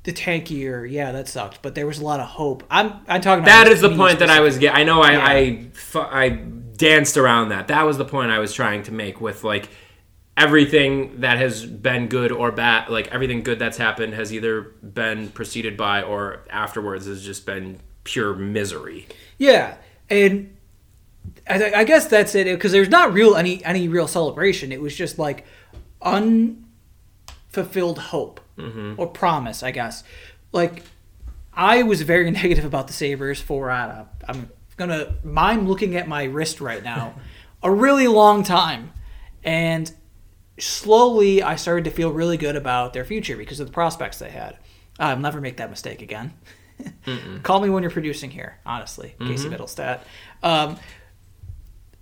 the tankier. yeah, that sucked. But there was a lot of hope. I'm I'm talking. About that is the point that I was getting. I know I, yeah. I I danced around that. That was the point I was trying to make with like everything that has been good or bad. Like everything good that's happened has either been preceded by or afterwards has just been pure misery. Yeah, and I, I guess that's it because there's not real any any real celebration. It was just like unfulfilled hope mm-hmm. or promise, I guess. Like I was very negative about the Sabres for uh, I'm gonna mime looking at my wrist right now a really long time, and slowly I started to feel really good about their future because of the prospects they had. I'll never make that mistake again. Call me when you're producing here, honestly, mm-hmm. Casey Mittelstadt. Um,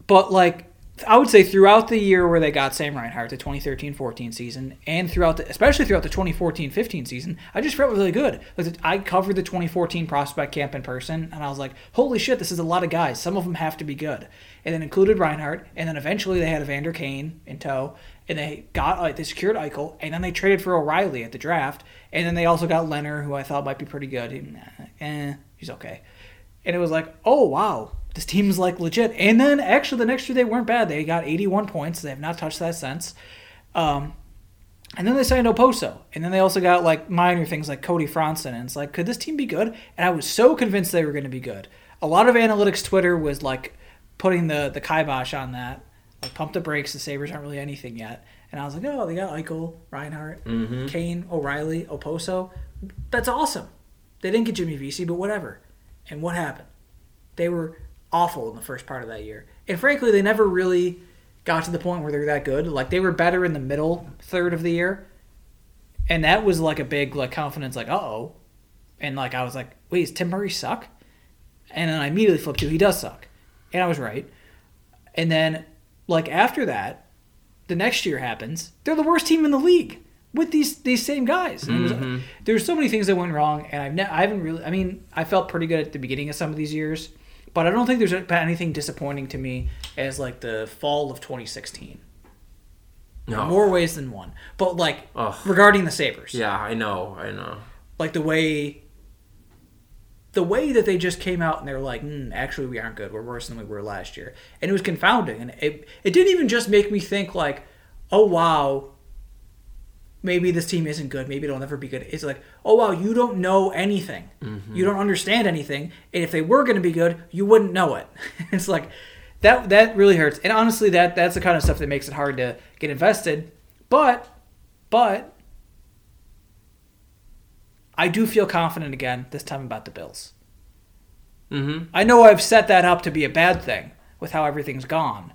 but like I would say throughout the year where they got Sam Reinhart, the 2013-14 season, and throughout the, especially throughout the 2014-15 season, I just felt really good. Like I covered the 2014 prospect camp in person, and I was like, "Holy shit, this is a lot of guys. Some of them have to be good." And then included Reinhart, and then eventually they had Evander Kane in tow, and they got like they secured Eichel, and then they traded for O'Reilly at the draft, and then they also got Leonard, who I thought might be pretty good. And, eh, he's okay. And it was like, oh wow, this team's like legit. And then actually the next year they weren't bad. They got 81 points. They have not touched that since. Um, and then they signed Okposo. And then they also got like minor things like Cody Franson. And it's like, could this team be good? And I was so convinced they were going to be good. A lot of analytics Twitter was like putting the the kibosh on that. Like pump the brakes. The Sabres aren't really anything yet. And I was like, oh, they got Eichel, Reinhart, mm-hmm. Kane, O'Reilly, Okposo. That's awesome. They didn't get Jimmy Vesey, but whatever. And what happened? They were awful in the first part of that year. And frankly, they never really got to the point where they're that good. Like they were better in the middle third of the year. And that was like a big like confidence like, "Uh-oh." And like I was like, "Wait, does Tim Murray suck?" And then I immediately flipped to he does suck. And I was right. And then like after that, the next year happens. They're the worst team in the league with these these same guys. Mm-hmm. Was, there's so many things that went wrong, and I've ne- I haven't really. I mean, I felt pretty good at the beginning of some of these years, but I don't think there's anything disappointing to me as like the fall of 2016. No. More ways than one. But like Ugh. regarding the Sabres. Yeah, I know, I know. Like the way the way that they just came out and they're like, mm, actually we aren't good. We're worse than we were last year. And it was confounding. And it it didn't even just make me think like, oh wow, maybe this team isn't good. Maybe it'll never be good. It's like, oh wow, you don't know anything. You don't understand anything. And if they were going to be good, you wouldn't know it. it's like that. That really hurts. And honestly, that that's the kind of stuff that makes it hard to get invested. But, but, I do feel confident again this time about the Bills. Mm-hmm. I know I've set that up to be a bad thing with how everything's gone,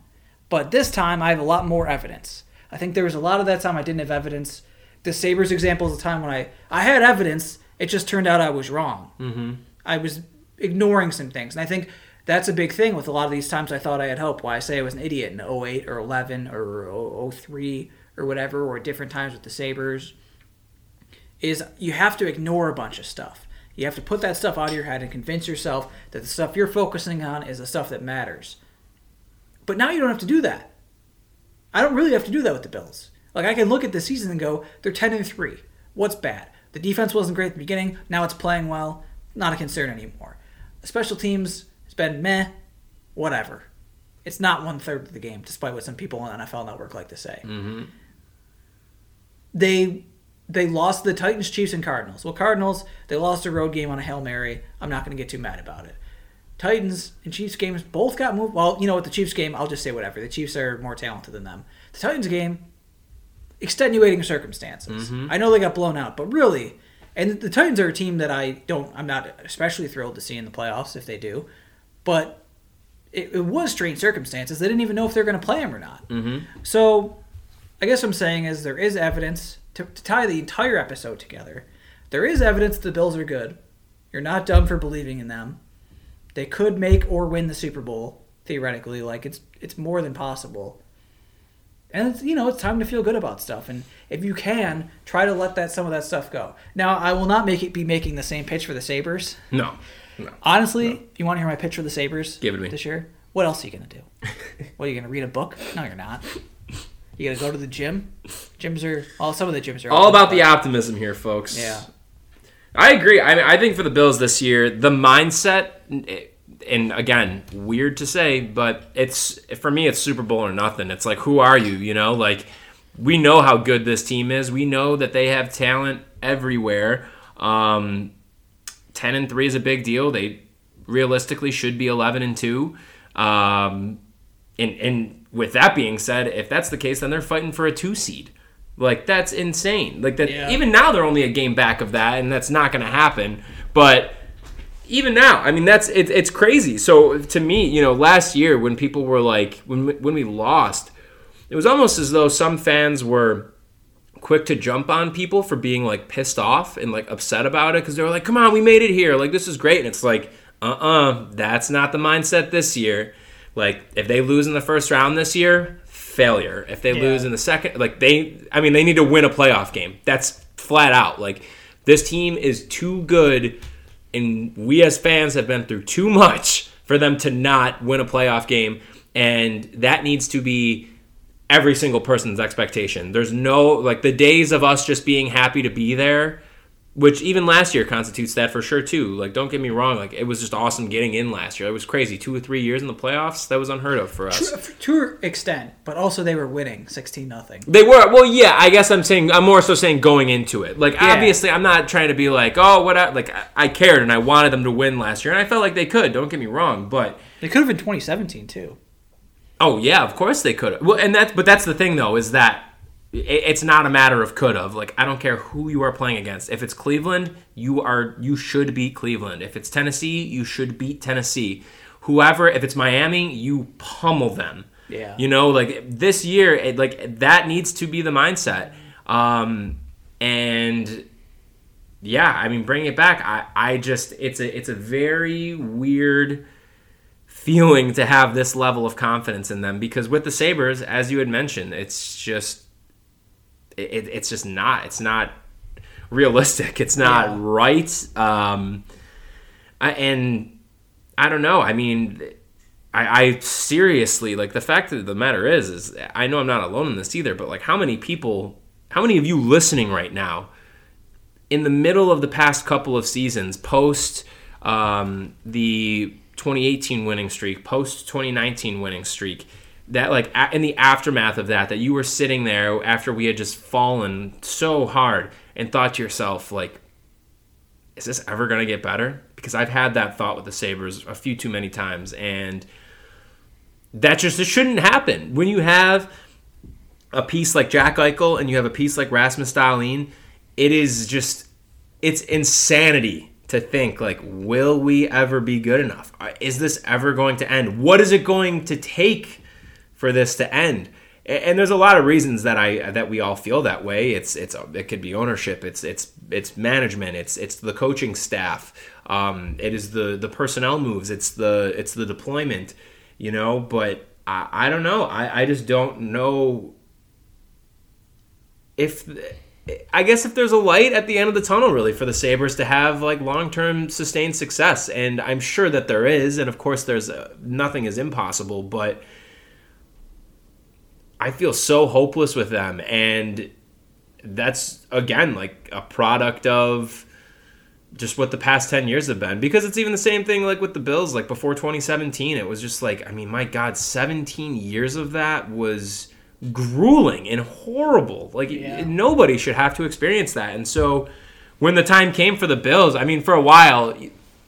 but this time I have a lot more evidence. I think there was a lot of that time I didn't have evidence. The Sabres example is a time when I, I had evidence, it just turned out I was wrong. Mm-hmm. I was ignoring some things. And I think that's a big thing with a lot of these times I thought I had hope. Why I say I was an idiot in 08 or 11 or 03 or whatever, or different times with the Sabres, is you have to ignore a bunch of stuff. You have to put that stuff out of your head and convince yourself that the stuff you're focusing on is the stuff that matters. But now you don't have to do that. I don't really have to do that with the Bills. Like I can look at the season and go, they're 10 and 3. What's bad? The defense wasn't great at the beginning. Now it's playing well. Not a concern anymore. Special teams has been meh. Whatever. It's not one third of the game, despite what some people on NFL Network like to say. Mm-hmm. They they lost the Titans, Chiefs, and Cardinals. Well, Cardinals they lost a road game on a hail mary. I'm not going to get too mad about it. Titans and Chiefs games both got moved. Well, you know what? The Chiefs game, I'll just say whatever. The Chiefs are more talented than them. The Titans game, extenuating circumstances. I know they got blown out, but really, and the Titans are a team that I don't. I'm not especially thrilled to see in the playoffs if they do, but it, it was strange circumstances. They didn't even know if they're going to play them or not. Mm-hmm. So, I guess what I'm saying is there is evidence to, to tie the entire episode together. There is evidence the Bills are good. You're not dumb for believing in them. They could make or win the Super Bowl theoretically. Like it's it's more than possible. And it's, you know it's time to feel good about stuff. And if you can, try to let that some of that stuff go. Now I will not make it be making the same pitch for the Sabres. No, no. Honestly, if you want to hear my pitch for the Sabres Give it to me. this year, what else are you gonna do? what are you gonna read a book? No, you're not. You gotta go to the gym. Gyms are well, some of the gyms are All about the optimism here, folks. Yeah. I agree. I mean, I think for the Bills this year, the mindset, and again, weird to say, but it's for me, it's Super Bowl or nothing. It's like, who are you? You know, like we know how good this team is. We know that they have talent everywhere. Um, Ten and three is a big deal. They realistically should be eleven and two. Um, and and with that being said, if that's the case, then they're fighting for a two seed. Like that's insane. Like that. Yeah. Even now, they're only a game back of that, and that's not going to happen. But even now, I mean, that's it, it's crazy. So to me, you know, last year when people were like, when when we lost, it was almost as though some fans were quick to jump on people for being like pissed off and like upset about it because they were like, "Come on, we made it here! Like this is great." And it's like, uh-uh, that's not the mindset this year. Like if they lose in the first round this year, failure. If they Yeah. lose in the second, like they, I mean, they need to win a playoff game. That's flat out. Like this team is too good, and we as fans have been through too much for them to not win a playoff game, and that needs to be every single person's expectation. There's no like the days of us just being happy to be there, which even last year constitutes that for sure too. Like don't get me wrong, like it was just awesome getting in last year. It was crazy. 2 or 3 years in the playoffs, that was unheard of for us. To, to extent, but also they were winning sixteen nothing. They were well, yeah. I guess I'm saying I'm more so saying going into it. Like obviously, I'm not trying to be like, oh, what? I, like I, I cared and I wanted them to win last year, and I felt like they could. Don't get me wrong, but They could have been 2017 too. Oh yeah, of course they could have. Well, and that's but that's the thing though is that it's not a matter of could have. Like I don't care who you are playing against. If it's Cleveland, you are you should beat Cleveland. If it's Tennessee, you should beat Tennessee. Whoever, if it's Miami, you pummel them. Yeah. You know, like this year, it, like that needs to be the mindset. Um, and yeah, I mean, bring it back. I, I just it's a it's a very weird feeling to have this level of confidence in them because with the Sabres, as you had mentioned, it's just it, it's just not it's not realistic. It's not Yeah. right. Um, I, and I don't know. I mean, I, I seriously like the fact of the matter is is I know I'm not alone in this either, but like how many people, how many of you listening right now, in the middle of the past couple of seasons, post um, the 2018 winning streak, post 2019 winning streak, that like in the aftermath of that, that you were sitting there after we had just fallen so hard and thought to yourself like, is this ever gonna get better? Because I've had that thought with the Sabres a few too many times, and that just it shouldn't happen when you have a piece like Jack Eichel and you have a piece like Rasmus Dahlin. It is just it's insanity to think like, will we ever be good enough? Uh, Is this ever going to end? What is it going to take for this to end? And there's a lot of reasons that I that we all feel that way. It's it's it could be ownership. It's it's it's management. It's it's the coaching staff. Um, it is the the personnel moves. It's the it's the deployment. You know, but I, I don't know. I, I just don't know if I guess if there's a light at the end of the tunnel really for the Sabres to have like long-term sustained success and I'm sure that there is and of course there's uh nothing is impossible but I feel so hopeless with them and that's again like a product of just what the past 10 years have been because it's even the same thing like with the Bills like before 2017 it was just like I mean my god 17 years of that was grueling and horrible like Yeah. nobody should have to experience that and so when the time came for the Bills I mean for a while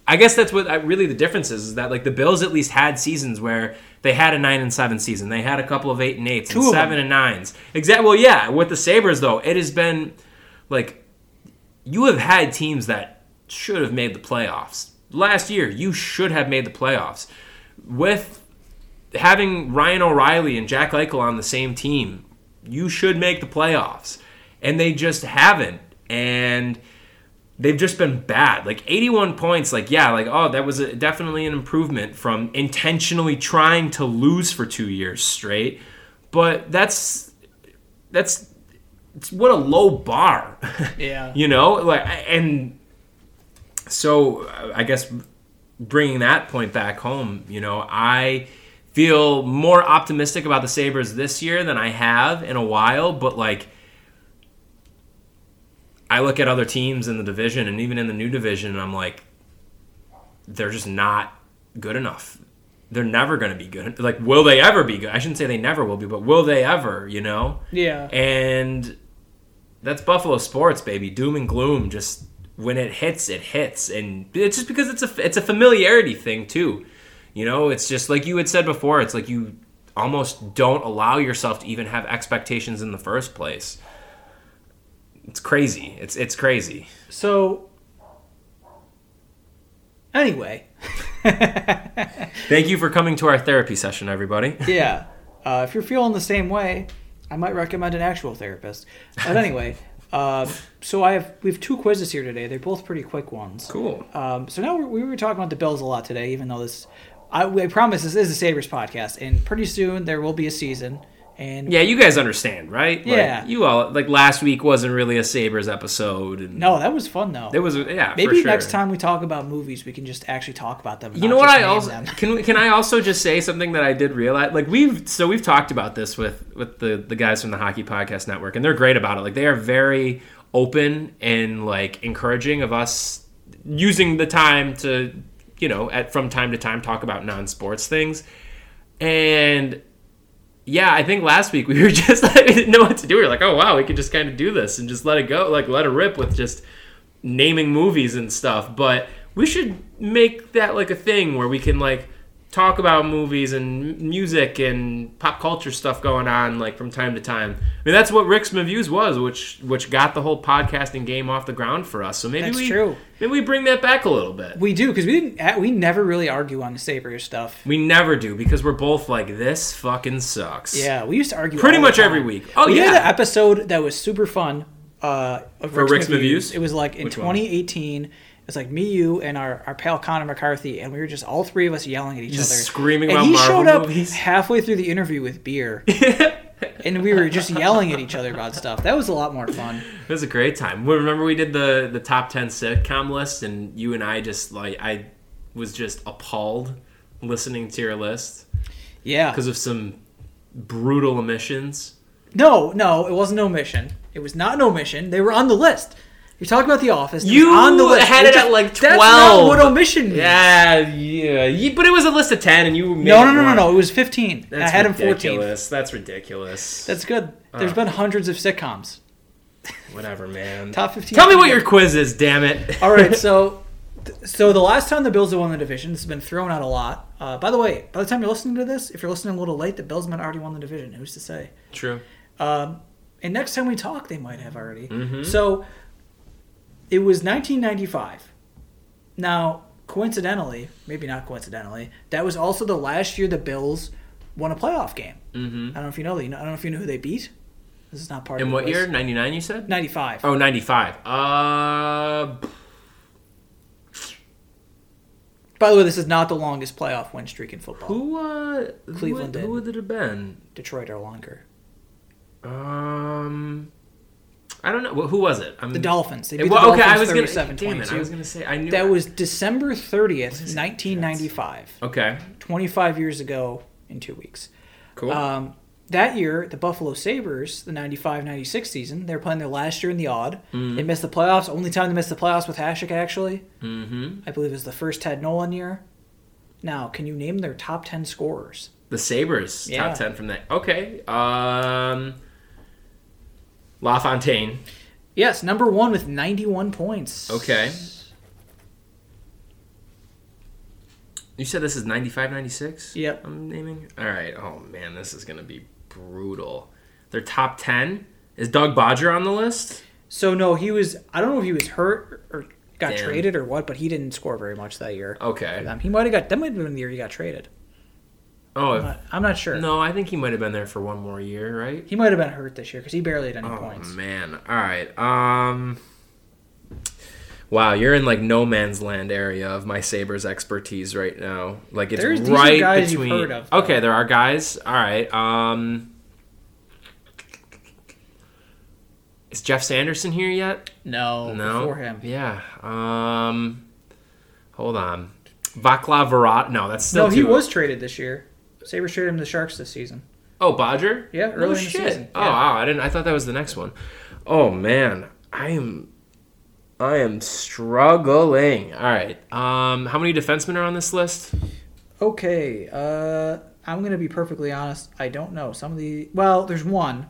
I guess that's what uh, really the difference is, is that like the Bills at least had seasons where they had a nine and seven season. They had a couple of eight and eights Two and of them. seven and nines. Exactly. Well, yeah. With the Sabres though, it has been like you have had teams that should have made the playoffs last year. You should have made the playoffs with having Ryan O'Reilly and Jack Eichel on the same team. You should make the playoffs, and they just haven't. And they've just been bad. Like 81 points, like yeah, like oh, that was a, definitely an improvement from intentionally trying to lose for 2 years straight. But that's that's it's what a low bar. Yeah. you know, like and so I guess bringing that point back home, you know, I feel more optimistic about the Sabres this year than I have in a while, but like I look at other teams in the division and even in the new division, and I'm like, they're just not good enough. They're never going to be good. Like, will they ever be good? I shouldn't say they never will be, but will they ever? You know? Yeah. And that's Buffalo sports, baby. Doom and gloom. Just when it hits, it hits, and it's just because it's a it's a familiarity thing too. You know, it's just like you had said before. It's like you almost don't allow yourself to even have expectations in the first place. It's crazy. It's it's crazy. So, anyway, Thank you for coming to our therapy session, everybody. yeah. Uh, if you're feeling the same way, I might recommend an actual therapist. But anyway, uh, so I have we have two quizzes here today. They're both pretty quick ones. Cool. Um, so now we're, we were talking about the Bills a lot today, even though this, I, I promise this is a Sabres podcast, and pretty soon there will be a season. And Yeah, you guys understand, right? Like, Yeah. you all like last week wasn't really a Sabres episode, and no, that was fun though. it was yeah. Maybe sure. next time we talk about movies, we can just actually talk about them. You know what I also them. can we- can I also just say something that I did realize like we've so we've talked about this with with the the guys from the Hockey Podcast Network and they're great about it like they are very open and like encouraging of us using the time to you know at from time to time talk about non-sports things and yeah, I think last week we were just like, we didn't know what to do. We were like, oh wow, we could just kind of do this and just let it go, like let it rip with just naming movies and stuff. But we should make that like a thing where we can like talk about movies and music and pop culture stuff going on like from time to time. I mean, that's what Rick's Reviews was, which which got the whole podcasting game off the ground for us. So maybe That's we true. maybe we bring that back a little bit. We do because we didn't. We never really argue on the Sabres stuff. We never do because we're both like this fucking sucks. Yeah, we used to argue Pretty the much every week. Oh, we did yeah. an episode that was super fun. Uh, of For Rick's Reviews? It was like in Which one? 2018. It was like me, you, and our, our pal Connor McCarthy, and we were just all three of us yelling at each Just other, screaming and about he Marvel showed up movies. halfway through the interview with beer, and we were just yelling at each other about stuff. That was a lot more fun. It was a great time. Remember we did the the top ten sitcom list, and you and I just like I was just appalled listening to your list Yeah. because of some brutal omissions. No, no, it wasn't omission. It was not an omission. They were on the list. You're talking about The Office. It You on the list. had it at, like, twelve. That's 12. not what omission means. Yeah, yeah, you- but it was a list of ten, and you made No, it no, no, no, no. It was 15. and I That's had him 14. ridiculous. That's ridiculous. That's good. There's been hundreds of sitcoms. whatever, man. Top 15. Tell me what your quiz is, damn it. All right, so so the last time the Bills have won the division, this has been thrown out a lot. Uh, by the way, by the time you're listening to this, if you're listening a little late, the Bills might already won the division. Who's to say? True. Um, and next time we talk, they might have already. Mm-hmm. So it was 1995. Now, coincidentally, maybe not coincidentally, that was also the last year the Bills won a playoff game. Mm-hmm. I don't know if you know that. I don't know if you know who they beat. This is not part of In what year? Ninety nine. You said. 95. Oh, 95. Uh, By the way, this is not the longest playoff win streak in football. who? Uh, Cleveland Who, did. who would it have been? Detroit are longer. Um, I don't know. Wh- Who was it? I'm, The Dolphins. They beat It the wa- okay, Dolphins I was gonna. 37 Damn it! I was gonna say I knew That was December 30th, 1995. okay. 25 years ago in two weeks. Cool. Um, that year, the Buffalo Sabres, the 95 96 season, they were playing their last year in the Aud. They missed the playoffs. Only time they missed the playoffs with Hasek, actually. mm-hmm. I believe it was the first Ted Nolan year. Now, can you name their top 10 scorers? The Sabres Yeah. top ten from that. Okay. Um, LaFontaine. Yes, number one with 91 points. Okay. You said this is 95, 96? Yep. I'm naming. All right. Oh man, this is gonna be brutal. Their top ten is Doug Bodger on the list. So, no, he was, I don't know if he was hurt or got Damn. traded or what, but he didn't score very much that year. Okay. He might have got, that might have been the year he got traded. Oh I'm not, I'm not sure. no, I think he might have been there for one more year, right? He might have been hurt this year because he barely had any Oh points. man. All right. Um. Wow, you're in like no man's land area of my Sabres expertise right now. Like it's There's- right between. heard of, okay, there are guys. All right. Um. Is Jeff Sanderson here yet? No, No. before him. Yeah. Um. Hold on. Vaclav Varada. No, that's still No, he was traded this year. Sabres traded him to the Sharks this season. Oh, Bodger? Yeah, No early in the shit. season. Oh wow, I didn't. I thought that was the next one. Oh man, I am, I am struggling. All right. Um, how many defensemen are on this list? Okay, uh, I'm gonna be perfectly honest. I don't know. Some of the well, there's one.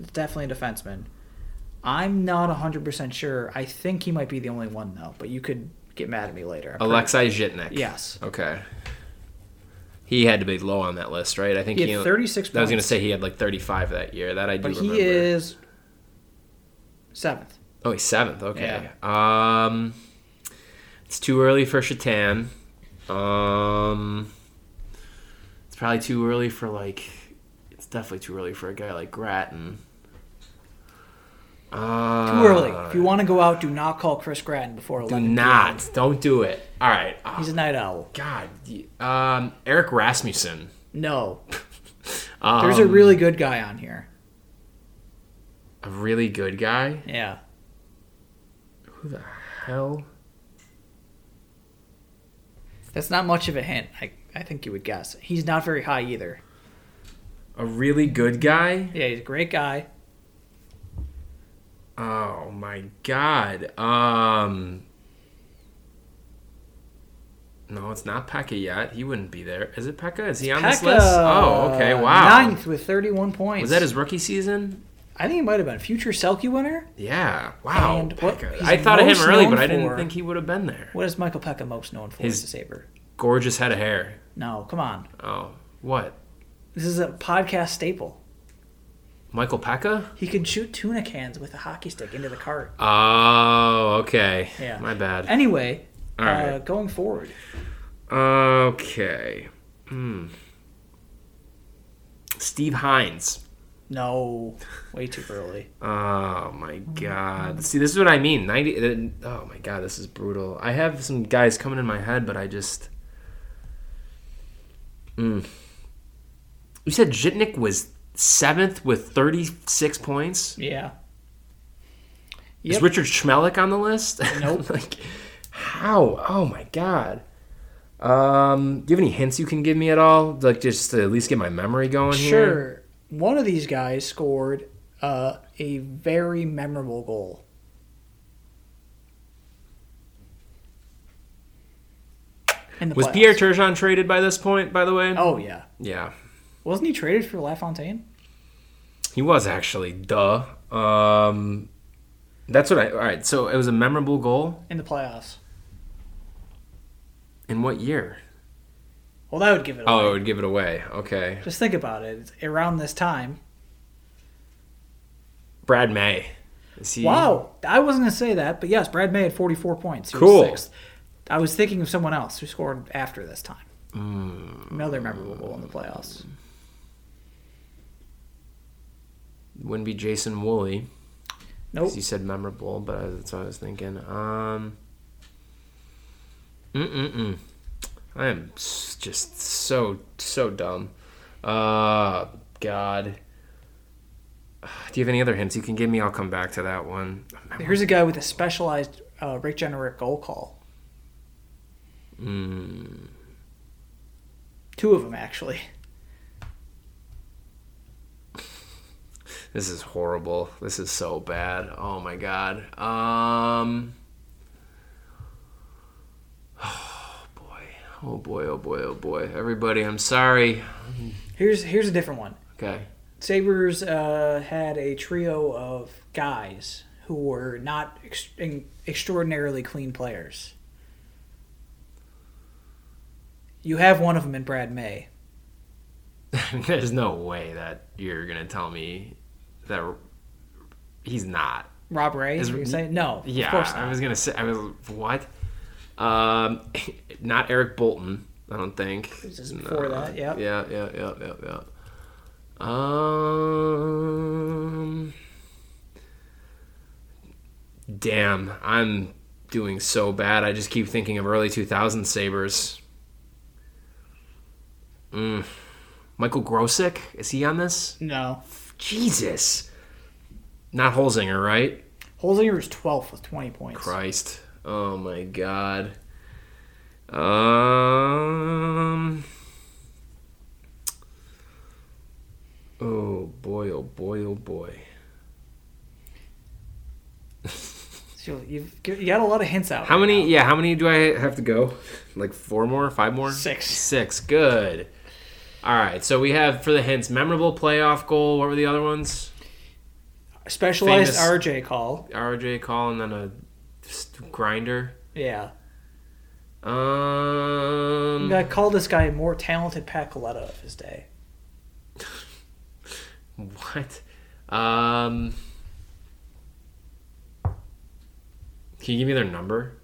It's definitely a defenseman. I'm not 100 percent sure. I think he might be the only one though. But you could get mad at me later. I'm pretty- Alexei Zhitnik. Yes. Okay. He had to be low on that list, right? I think He had 36 I was going to say he had like 35 that year. That I do But remember. he is seventh. Oh, he's seventh. Okay. Um, it's too early for Shatan. Um, it's probably too early for like. It's definitely too early for a guy like Gratton. Uh, Too early. If you want to go out, do not call Chris Gratton before 11. do p.m. not, don't do it. All right. Oh, He's a night owl. God. Um, Eric Rasmussen. No. Um, There's a really good guy on here. a really good guy. Yeah. Who the hell? That's not much of a hint. I, I think you would guess. He's not very high either. A really good guy. Yeah, he's a great guy. Oh my god. Um No, it's not Peca yet. He wouldn't be there. Is it Peca? Is he on this list? Oh, okay. Wow. Ninth with 31 points. Was that his rookie season? I think he might have been future Selke winner. Yeah. Wow. And Peca. I thought of him early, but I didn't for- think he would have been there. What is Michael Peca most known for His- Sabre? Gorgeous head of hair. No, come on. Oh. What? This is a podcast staple. Michael Peca? He can shoot tuna cans with a hockey stick into the cart. Oh, okay. Yeah. My bad. Anyway, All uh, going forward, Okay. Hmm. Steve Hines. no, way too early. Oh my god. See, this is what I mean. 90 uh, Oh my god, this is brutal. I have some guys coming in my head, but I just Mm. You said Zhitnik was 7th with 36 points? Yeah. Is Richard Smehlik on the list? Nope. like how? Oh my god. Um, do you have any hints you can give me at all? Like just to at least get my memory going here. Sure. One of these guys scored uh, a very memorable goal. Was playoffs. Pierre Turgeon traded by this point? By the way. Oh yeah, Yeah, wasn't he traded for LaFontaine? he was actually. Duh. Um, that's what I. All right. So it was a memorable goal. in the playoffs? In what year? Well, that would give it away. Oh, it would give it away. Okay. Just think about it. It's around this time. Brad May. He? Wow, I wasn't gonna say that, but yes, Brad May had 44 points. He Cool. Was. I was thinking of someone else who scored after this time. Hmm. Another memorable goal in the playoffs. Wouldn't be Jason Woolley. Nope. You said memorable, but that's what I was thinking. Um. Mm mm mm. I am just so so dumb. Uh, God. Do you have any other hints you can give me? I'll come back to that one. Here's a guy with a specialized uh, Rick Jeanneret goal call. Mm. Two of them actually. This is horrible. This is so bad. Oh my god. Um. Oh boy. Oh boy. Oh boy. Oh boy. Everybody, I'm sorry. Here's here's a different one. Okay. Sabres uh, had a trio of guys who were not ex- extraordinarily clean players. You have one of them in Brad May. There's no way that you're gonna tell me that he's not. Rob Ray, Is- what you can say no. Yeah, of course not. I was gonna say. I was what? Um, not Eric Boulton. I don't think. This is before that, yep. Yeah, yeah, yeah, yeah, yeah. Um. Damn, I'm doing so bad. I just keep thinking of early 2000 Sabres. Mm. Michael Grosek, is he on this? No. Jesus. Not Holzinger, right? Holzinger was 12th with 20 points. Christ. Oh my god. Um Oh boy, oh boy, oh boy. So you've you got a lot of hints out. How right many now. yeah, how many do I have to go? Like four more, five more? Six. Six. Good. All right, so we have for the hints memorable playoff goal. What were the other ones? Specialized famous- RJ call. RJ call and then a grinder. Yeah. Um I call this guy a more talented Pat Kaleta of his day. What? Um. Can you give me their number?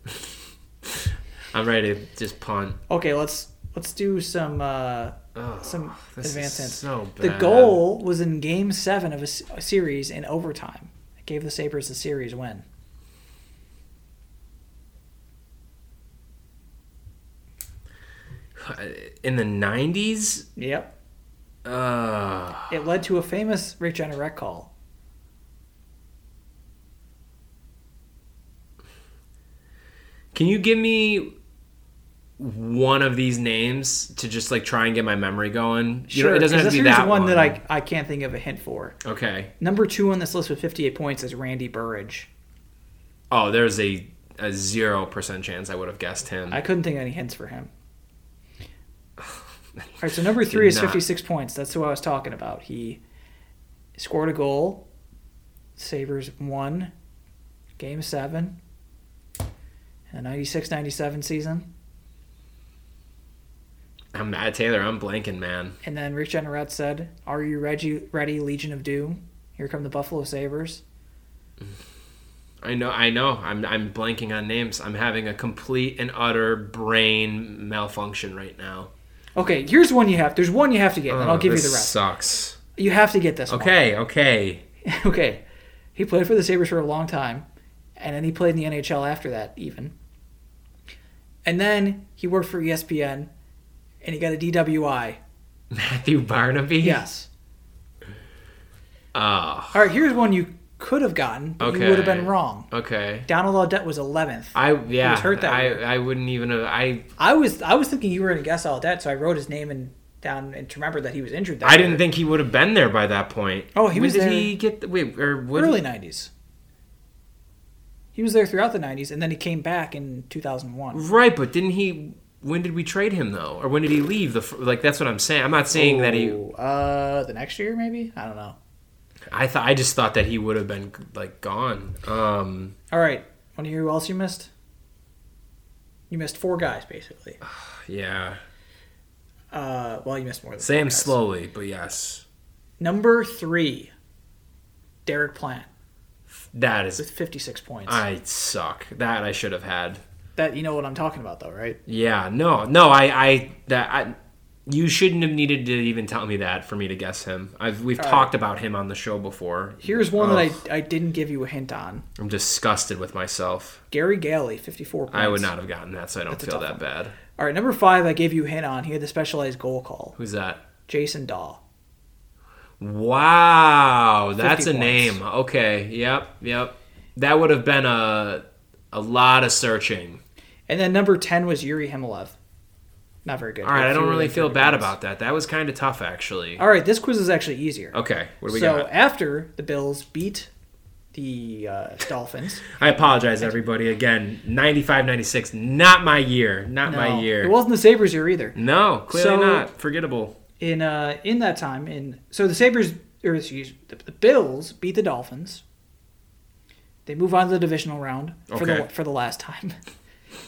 I'm ready to just punt. Okay, let's let's do some uh, Oh, some advanced so The goal was in Game Seven of a, series in overtime. It gave the Sabres the series win. in the '90s. Yep. Uh, It led to a famous Rick Jeanneret call. can you give me one of these names to just like try and get my memory going? You know, Sure, it doesn't have to be that one, that I, I can't think of a hint for. Okay. Number two on this list with 58 points is Randy Burridge. Oh, there's a a zero percent chance I would have guessed him. I couldn't think of any hints for him. All right, so number three is not. 56 points. That's who I was talking about. He scored a goal. Sabres won game seven, the 96 97 season. I'm Matt Taylor. I'm blanking, man. And then Rick Jeanneret said, Are you ready, ready, Legion of Doom? Here come the Buffalo Sabres. I know, I know. I'm I'm blanking on names. I'm having a complete and utter brain malfunction right now. Okay, here's one you have. There's one you have to get, and I'll Oh, give you the rest. Sucks. You have to get this one. Okay, okay. okay. He played for the Sabres for a long time, and then he played in the NHL after that, even. And then he worked for ESPN, and he got a DWI. Matthew Barnaby. Yes. Oh, All right, here's one you could have gotten, but Okay. you would have been wrong. Okay. Donald Audette was 11th. I yeah. was hurt that I year. I wouldn't even have. I I was I was thinking you were going to guess Audette, so I wrote his name and down and to remember that he was injured. That I year. didn't think he would have been there by that point. Oh, he when was did there- he get? The, wait, or what? early 90s. He was there throughout the 90s, and then he came back in 2001. Right, but didn't he? When did we trade him though, or when did he leave? The like that's what I'm saying. I'm not saying that he. Uh, the next year maybe. I don't know. I thought I just thought that he would have been like gone. Um, All right. Want to hear who else you missed? You missed four guys basically. yeah. Uh, well, you missed more than guys. slowly, but yes, Number three, Derek Plante that is. with 56 points. I suck. That I should have had. That you know what I'm talking about, though, right? Yeah, no, no. I, I that I. You shouldn't have needed to even tell me that for me to guess him. I've we've All right. talked about him on the show before. Here's one Ugh. that I, I didn't give you a hint on. I'm disgusted with myself. Gary Galley, 54 points. I would not have gotten that, so I don't That's feel that bad. All right, number five, I gave you a hint on. He had the specialized goal call. Who's that? Jason Dawe. Wow, that's a points. name. Okay, yep, yep. That would have been a a lot of searching. And then number 10 was Yuri Khmylev. Not very good. All right, I don't really feel bad points. about that. That was kind of tough, actually. All right, this quiz is actually easier. Okay, what do we so got? after the Bills beat the uh, Dolphins, I apologize, everybody. Again, 95 96, not my year. Not my year. It wasn't the Sabres year either. no, clearly So- not. Forgettable. In uh, in that time, in so the Sabres or excuse the, the Bills beat the Dolphins. They move on to the divisional round for the for the last time,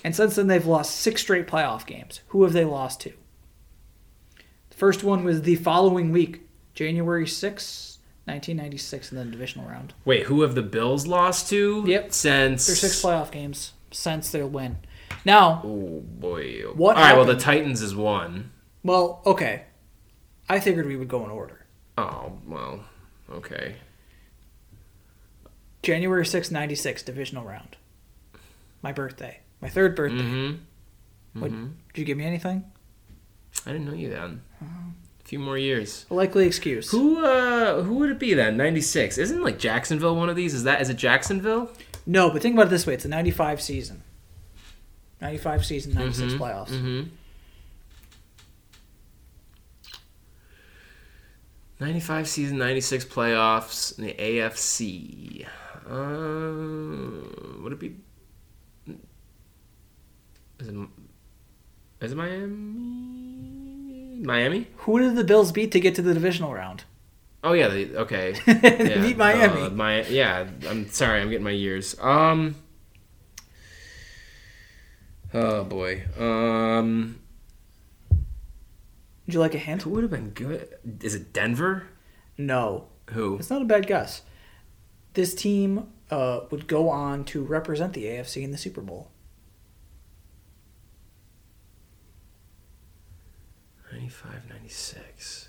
and since then they've lost six straight playoff games. Who have they lost to? The first one was the following week, January sixth, nineteen ninety six, in the divisional round. Wait, who have the Bills lost to? Yep. Since. Their six playoff games since their win. Now, Oh, boy. What All right, well, the? Titans is one. well, okay, I figured we would go in order. Oh, well, okay. January sixth, 96, divisional round. My birthday. My third birthday. Mm-hmm. What, Did you give me anything? I didn't know you then. A few more years. A likely excuse. Who uh who would it be then? 96. Isn't like Jacksonville one of these? Is that is it Jacksonville? No, but think about it this way. It's a 95 season. 95 season, 96 Mhm, playoffs. Mhm. 95 season, 96 playoffs in the AFC. Uh, would it be Is it Is it Miami? Miami? Who did the Bills beat to get to the divisional round? Oh yeah, they, okay. They Yeah, beat Miami. uh, my yeah, I'm sorry, I'm getting my years. Um. Oh boy. Um. Would you like a hint? Who would have been good? Is it Denver? No. Who? It's not a bad guess. This team uh, would go on to represent the AFC in the Super Bowl. 95, 96.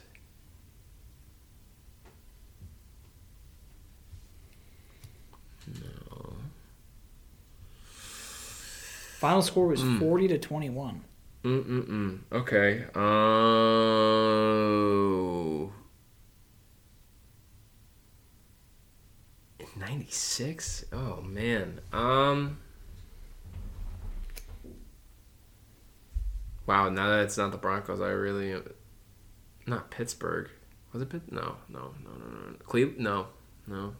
Final score was Hmm. 40 to 21. Mm mm mm. Okay. Oh. 96? Oh man. Um. Wow, now that it's not the Broncos, I really not Pittsburgh. Was it Pitt? No, no, no, no, no. Cleveland? No, no.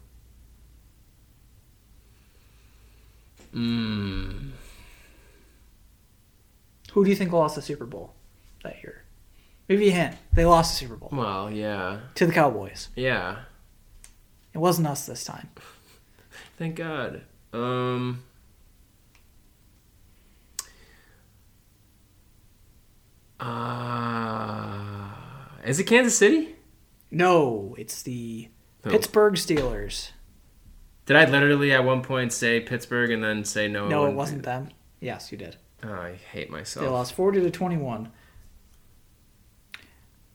Mmm. Who do you think lost the Super Bowl that year? Maybe a hint. They lost the Super Bowl Well, yeah, to the Cowboys. yeah. It wasn't us this time. Thank God. Um. Uh, is it Kansas City? No, it's the Who? Pittsburgh Steelers. Did I literally at one point say Pittsburgh and then say no? No, it wasn't them. Yes, you did. Oh, I hate myself. They lost 40 to 21.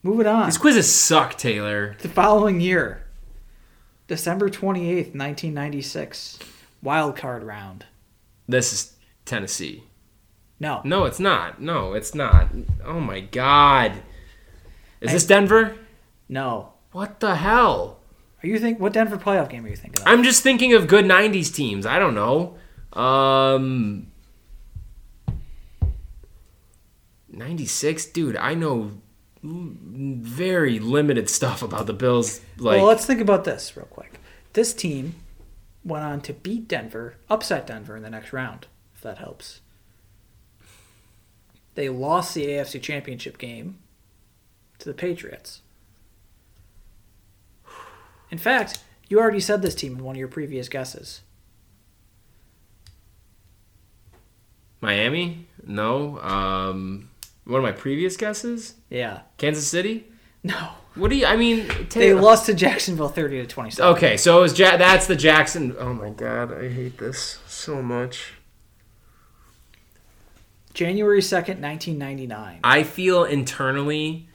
Moving on. These quizzes suck, Taylor. The following year, December 28th, 1996, wild card round. This is Tennessee. No, No, it's not. No, it's not. Oh my God. Is this Denver? no. What the hell? Are you think what Denver playoff game are you thinking of? I'm just thinking of good '90s teams. I don't know. Um, '96, dude. I know very limited stuff about the Bills. Like, well, let's think about this real quick. This team went on to beat Denver, upset Denver in the next round, if that helps. They lost the AFC Championship game to the Patriots. In fact, you already said this team in one of your previous guesses. Miami? No. Um, one of my previous guesses, Yeah. Kansas City. No. What do you? I mean, They lost to Jacksonville 30 to 27. Okay, so it was ja- that's the Jackson. Oh my god, I hate this so much. January 2nd, 1999. I feel internally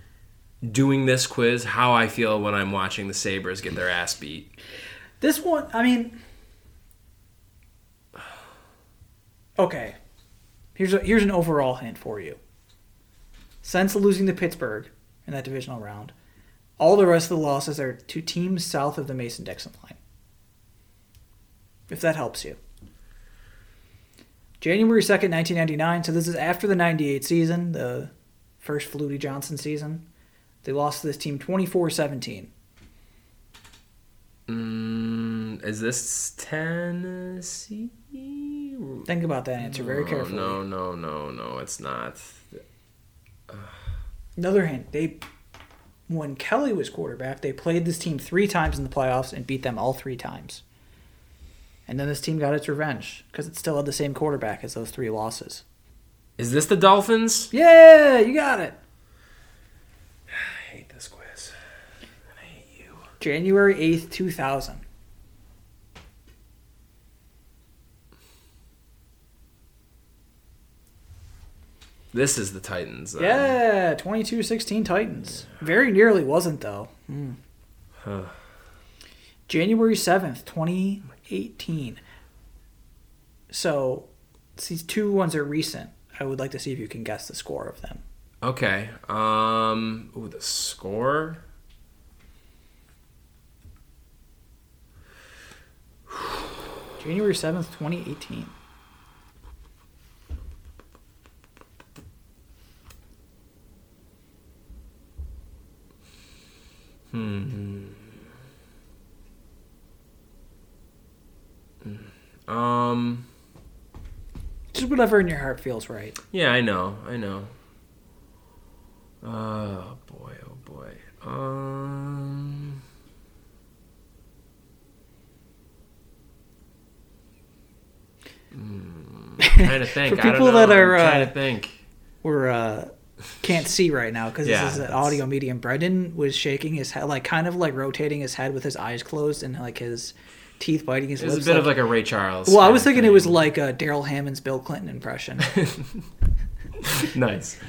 doing this quiz how I feel when I'm watching the Sabres get their ass beat. This one, I mean, okay. Here's a, here's an overall hint for you. Since losing to Pittsburgh in that divisional round, all the rest of the losses are to teams south of the Mason-Dixon line. If that helps you. January 2nd, 1999. So this is after the 98 season, the first Flutie Johnson season. They lost to this team 24-17. Mm, is this Tennessee? Think about that answer very carefully. No, no, no, no, it's not. Another hint: they, when Kelly was quarterback, they played this team three times in the playoffs and beat them all three times. And then this team got its revenge because it still had the same quarterback as those three losses. Is this the Dolphins? Yeah, you got it. I hate this quiz. I hate you. January eighth, two thousand. This is the Titans. then. Yeah, 22-16 Titans. Very nearly wasn't though. Hmm. Huh. January seventh, twenty eighteen. So, these two ones are recent. I would like to see if you can guess the score of them. Okay. Um. Ooh, the score. January 7th, 2018. Um. Just whatever in your heart feels right. Yeah, I know. I know. Oh boy. Oh boy. Um. Hmm, trying to think. For I don't people that are, I'm trying uh, to think. We're uh can't see right now because Yeah, this is an audio medium. Brendan was shaking his head, like kind of like rotating his head with his eyes closed and like his teeth biting his It was a bit like- of like a Ray Charles. well, I was thinking it was like a Darrell Hammond's Bill Clinton impression. nice.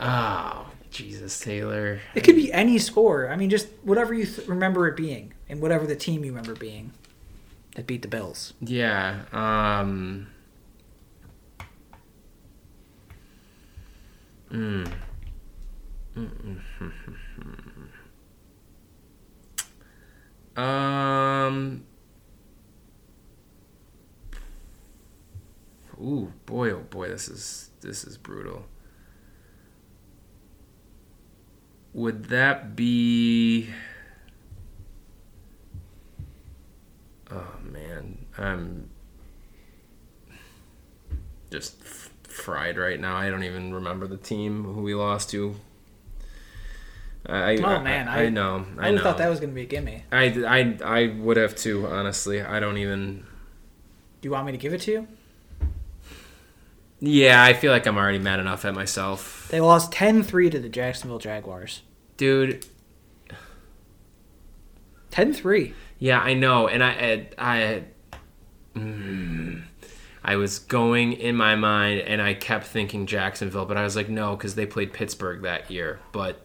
Oh, Jesus, Taylor. it could be any score. I mean, just whatever you th- remember it being, and whatever the team you remember being that beat the Bills. Yeah. Um. Mm. Um. Ooh, boy, oh boy, this is this is brutal. Would that be? Oh man, I'm just f- fried right now. I don't even remember the team who we lost to. I, Oh I- man, I, I, know, I I thought that was going to be a gimme. I, I, I would have too. Honestly, I don't even. Do you want me to give it to you? Yeah, I feel like I'm already mad enough at myself, They lost 10-3 to the Jacksonville Jaguars. dude. 10-3. Yeah, I know, and I, I, I, mm, I was going in my mind, and I kept thinking Jacksonville, but I was like, no, because they played Pittsburgh that year. But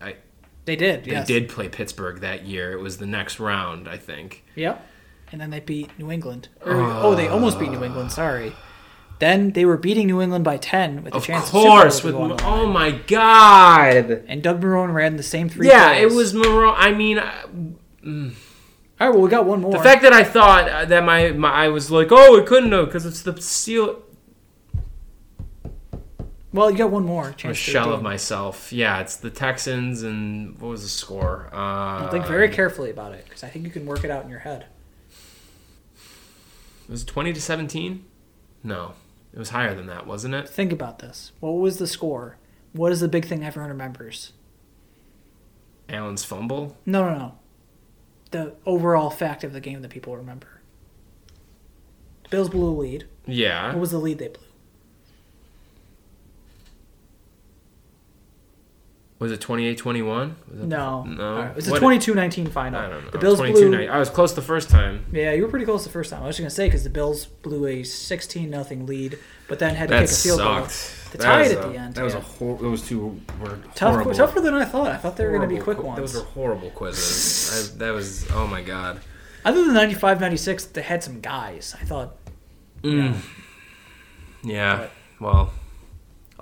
I, They did. they yes. did play Pittsburgh that year. It was the next round, I think. Yep. And then they beat New England. Or, oh, they almost beat New England. Sorry. Then they were beating New England by 10 with a Of chance. Bowl course, with go on the oh my god. And Doug Marrone ran the same three Yeah, plays. it was Marrone. I mean, uh, All right, well, we got one more. The fact that I thought uh, that my, my I was like, oh, it couldn't have because it's the seal. well, you got one more. A Chance to shell of myself. Yeah, it's the Texans, and what was the score? Uh, Think very carefully about it because I think you can work it out in your head. Was it twenty to seventeen? No, it was higher than that, wasn't it? Think about this. What was the score? What is the big thing everyone remembers? Allen's fumble. No, no, no. The overall fact of the game that people remember. Bills blew a lead. Yeah. What was the lead they blew? Was it 28-21? No. No. Right, It was a What- 22-19 final. I don't know. The Bills blew. I was close the first time. Yeah, you were pretty close the first time. I was just gonna say because the Bills blew a 16 nothing lead, but then had to That kick a field goal. to That tie was it at a- the end, That was yeah. a hor- those two were Tough, horrible. tougher than I thought. I thought they were gonna be quick ones. Those were horrible quizzes. I, that was oh my god. Other than 95, 96, they had some guys. I thought. Mm. Yeah. Well,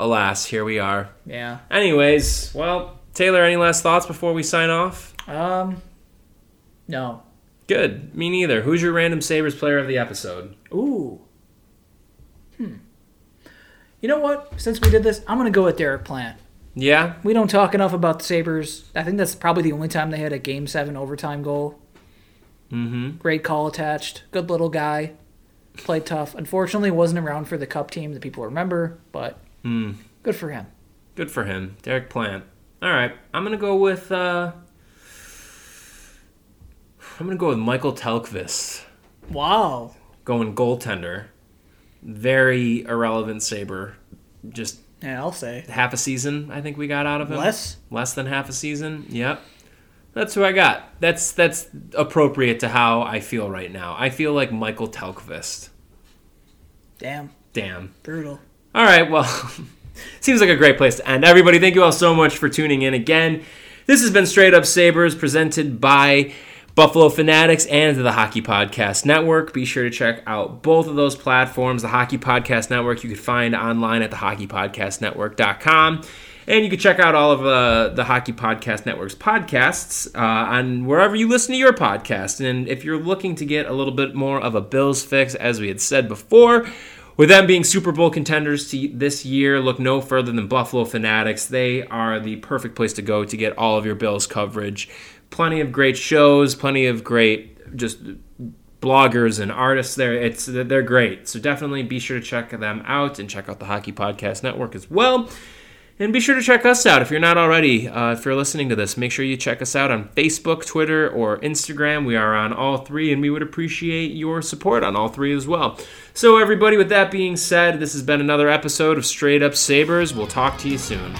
alas, here we are. Yeah. Anyways, well, Taylor, any last thoughts before we sign off? Um. No. Good. Me neither. Who's your random Sabres player of the episode? Ooh. Hmm. You know what? Since we did this, I'm gonna go with Derek Plante. Yeah. We don't talk enough about the Sabres. I think that's probably the only time they had a Game Seven overtime goal. Mm-hmm. Great call attached. Good little guy. Played tough. Unfortunately, wasn't around for the Cup team that people remember, but Mm. good for him. Good for him, Derek Plante. All right, I'm gonna go with. Uh, I'm gonna go with Michael Tellqvist, Wow. going goaltender. Very irrelevant Sabre. Just Yeah, I'll say half a season, I think we got out of him. less. Less than half a season. Yep. That's who I got. That's that's appropriate to how I feel right now. I feel like Michael Tellqvist. Damn, Damn. brutal. All right, well, seems like a great place to end. Everybody, thank you all so much for tuning in again. This has been Straight Up Sabres presented by Buffalo Fanatics and the Hockey Podcast Network. Be sure to check out both of those platforms. The Hockey Podcast Network you can find online at thehockeypodcastnetwork.com. And you can check out all of uh, the Hockey Podcast Network's podcasts uh, on wherever you listen to your podcast. And if you're looking to get a little bit more of a Bills fix, as we had said before, with them being Super Bowl contenders this year, look no further than Buffalo Fanatics. They are the perfect place to go to get all of your Bills coverage. Plenty of great shows, plenty of great just bloggers and artists there. It's they're great. So definitely be sure to check them out and check out the Hockey Podcast Network as well. And be sure to check us out if you're not already. Uh, if you're listening to this, make sure you check us out on Facebook, Twitter, or Instagram. We are on all three, and we would appreciate your support on all three as well. So, everybody, with that being said, this has been another episode of Straight Up Sabres. We'll talk to you soon.